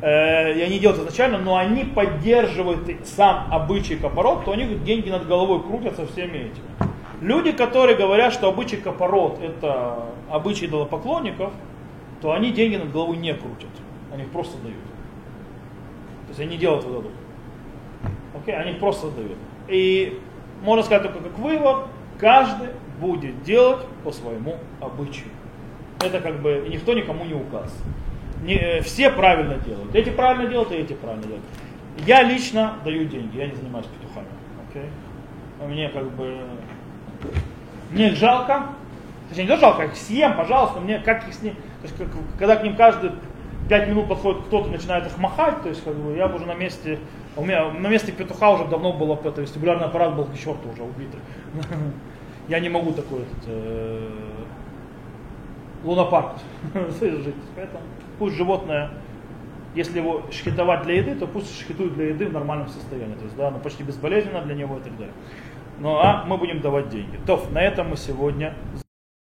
э, и они делают изначально, но они поддерживают сам обычай копорот, то у них деньги над головой крутятся всеми этими. Люди, которые говорят, что обычай копорот это обычай идолопоклонников, то они деньги над головой не крутят. Они их просто дают. То есть они делают вот это. Окей, они их просто дают. И можно сказать только как вывод, каждый будет делать по своему обычаю. Это как бы никто никому не указ. Не, э, все правильно делают. Эти правильно делают, и эти правильно делают. Я лично даю деньги, я не занимаюсь петухами. Okay? Мне как бы мне их жалко, точнее не то жалко, их съем, пожалуйста, мне как их с ним, то есть как, когда к ним каждые пять минут подходит кто-то, начинает их махать, то есть как бы я бы уже на месте, у меня на месте петуха уже давно был это вестибулярный аппарат был к черту уже убитый. *laughs* Я не могу э, лунопарк *laughs* жить. Поэтому пусть животное, если его шхитовать для еды, то пусть шхитует для еды в нормальном состоянии. То есть, да, оно почти безболезненно для него и так далее. Ну а мы будем давать деньги. То, на этом мы сегодня